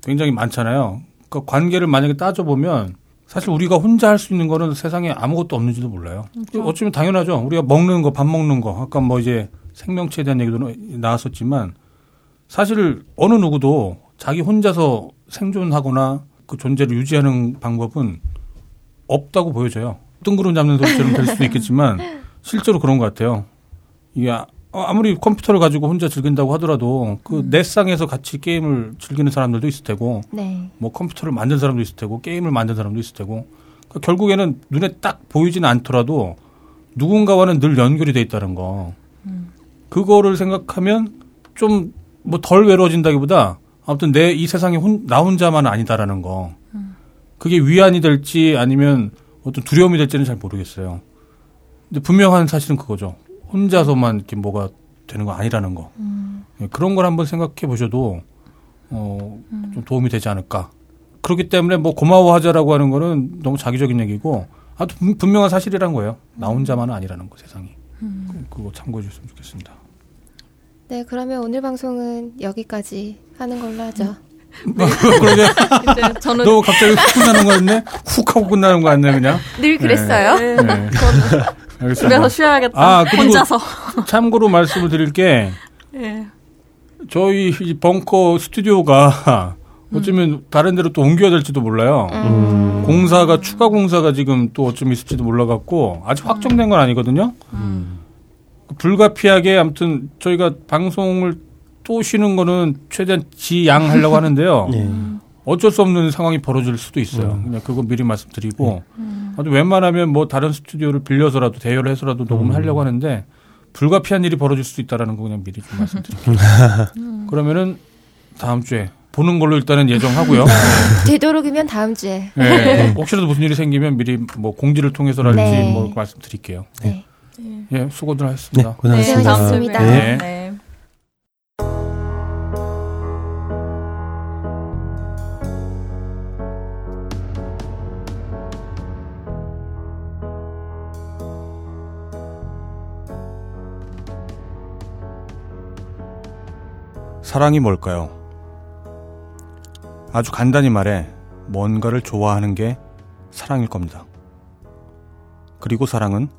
Speaker 3: 굉장히 많잖아요. 그 관계를 만약에 따져 보면 사실 우리가 혼자 할 수 있는 거는 세상에 아무것도 없는지도 몰라요. 어쩌면 당연하죠. 우리가 먹는 거, 밥 먹는 거, 아까 뭐 이제 생명체에 대한 얘기도 나왔었지만 사실 어느 누구도 자기 혼자서 생존하거나 그 존재를 유지하는 방법은 없다고 보여져요. 뜬구름 잡는 소리처럼 될 수도 있겠지만 실제로 그런 것 같아요. 이게 아- 아무리 컴퓨터를 가지고 혼자 즐긴다고 하더라도 그 넷상에서 같이 게임을 즐기는 사람들도 있을 테고
Speaker 2: 네.
Speaker 3: 뭐 컴퓨터를 만든 사람도 있을 테고 게임을 만든 사람도 있을 테고 그러니까 결국에는 눈에 딱 보이지는 않더라도 누군가와는 늘 연결이 돼 있다는 거 그거를 생각하면 좀 뭐 덜 외로워진다기보다 아무튼 내 이 세상에 혼, 나 혼자만 아니다라는 거 그게 위안이 될지 아니면 어떤 두려움이 될지는 잘 모르겠어요. 근데 분명한 사실은 그거죠. 혼자서만 이렇게 뭐가 되는 거 아니라는 거. 예, 그런 걸 한번 생각해 보셔도 어, 좀 도움이 되지 않을까. 그렇기 때문에 뭐 고마워하자라고 하는 거는 너무 자기적인 얘기고 아주 분- 분명한 사실이란 거예요. 나 혼자만은 아니라는 거 세상이. 그, 그거 참고해 주셨으면 좋겠습니다.
Speaker 2: 네, 그러면 오늘 방송은 여기까지 하는 걸로 하죠.
Speaker 3: 그러게
Speaker 4: 이제 저는
Speaker 3: 너 갑자기 훅 끝나는 거였네? 훅 하고 끝나는 거 아니네 그냥?
Speaker 2: 늘 그랬어요.
Speaker 4: 네,
Speaker 3: 네. 알겠습니다.
Speaker 4: 집에서 쉬어야겠다.
Speaker 3: 아, 그리고-
Speaker 4: 혼자서.
Speaker 3: 참고로 말씀을 드릴 게
Speaker 4: 예.
Speaker 3: 저희 이 벙커 스튜디오가 어쩌면 다른 데로 또 옮겨야 될지도 몰라요.
Speaker 5: 음.
Speaker 3: 공사가 추가 공사가 지금 또 어쩜 있을지도 몰라갖고 아직 확정된 건 아니거든요. 불가피하게 아무튼 저희가 방송을 또 쉬는 거는 최대한 지양하려고 하는데요.
Speaker 5: 예.
Speaker 3: 어쩔 수 없는 상황이 벌어질 수도 있어요. 그냥 그거 미리 말씀드리고 아주 웬만하면 뭐 다른 스튜디오를 빌려서라도 대여를 해서라도 녹음을 하려고 하는데 불가피한 일이 벌어질 수도 있다라는 거 그냥 미리 좀 말씀드릴게요. 그러면은 다음 주에 보는 걸로 일단은 예정하고요.
Speaker 2: 되도록이면 다음 주에.
Speaker 3: 네. 혹시라도 무슨 일이 생기면 미리 뭐 공지를 통해서라든지
Speaker 2: 네.
Speaker 3: 뭐 말씀드릴게요.
Speaker 2: 네.
Speaker 3: 예, 수고들
Speaker 5: 네,
Speaker 3: 하셨습니다.
Speaker 5: 고생하셨습니다.
Speaker 2: 고생하셨습니다.
Speaker 4: 네.
Speaker 3: 사랑이 뭘까요? 아주 간단히 말해 뭔가를 좋아하는 게 사랑일 겁니다. 그리고 사랑은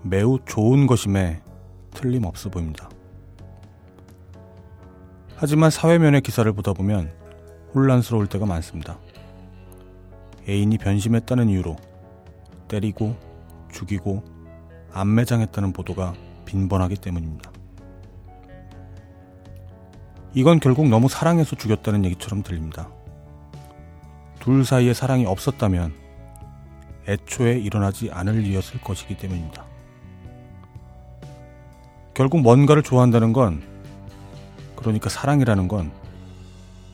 Speaker 3: 매우 좋은 것임에 틀림없어 보입니다. 하지만 사회면의 기사를 보다 보면 혼란스러울 때가 많습니다. 애인이 변심했다는 이유로 때리고 죽이고 안매장했다는 보도가 빈번하기 때문입니다. 이건 결국 너무 사랑해서 죽였다는 얘기처럼 들립니다. 둘 사이에 사랑이 없었다면 애초에 일어나지 않을 일이었을 것이기 때문입니다. 결국 뭔가를 좋아한다는 건 그러니까 사랑이라는 건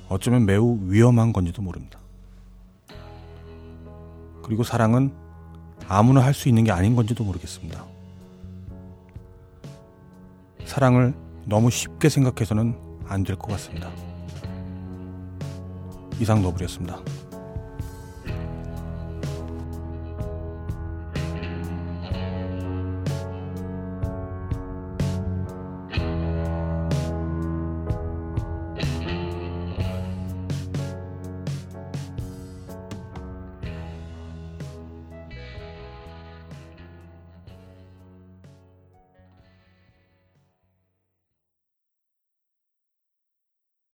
Speaker 3: 어쩌면 매우 위험한 건지도 모릅니다. 그리고 사랑은 아무나 할 수 있는 게 아닌 건지도 모르겠습니다. 사랑을 너무 쉽게 생각해서는 안 될 것 같습니다. 이상 너블이었습니다.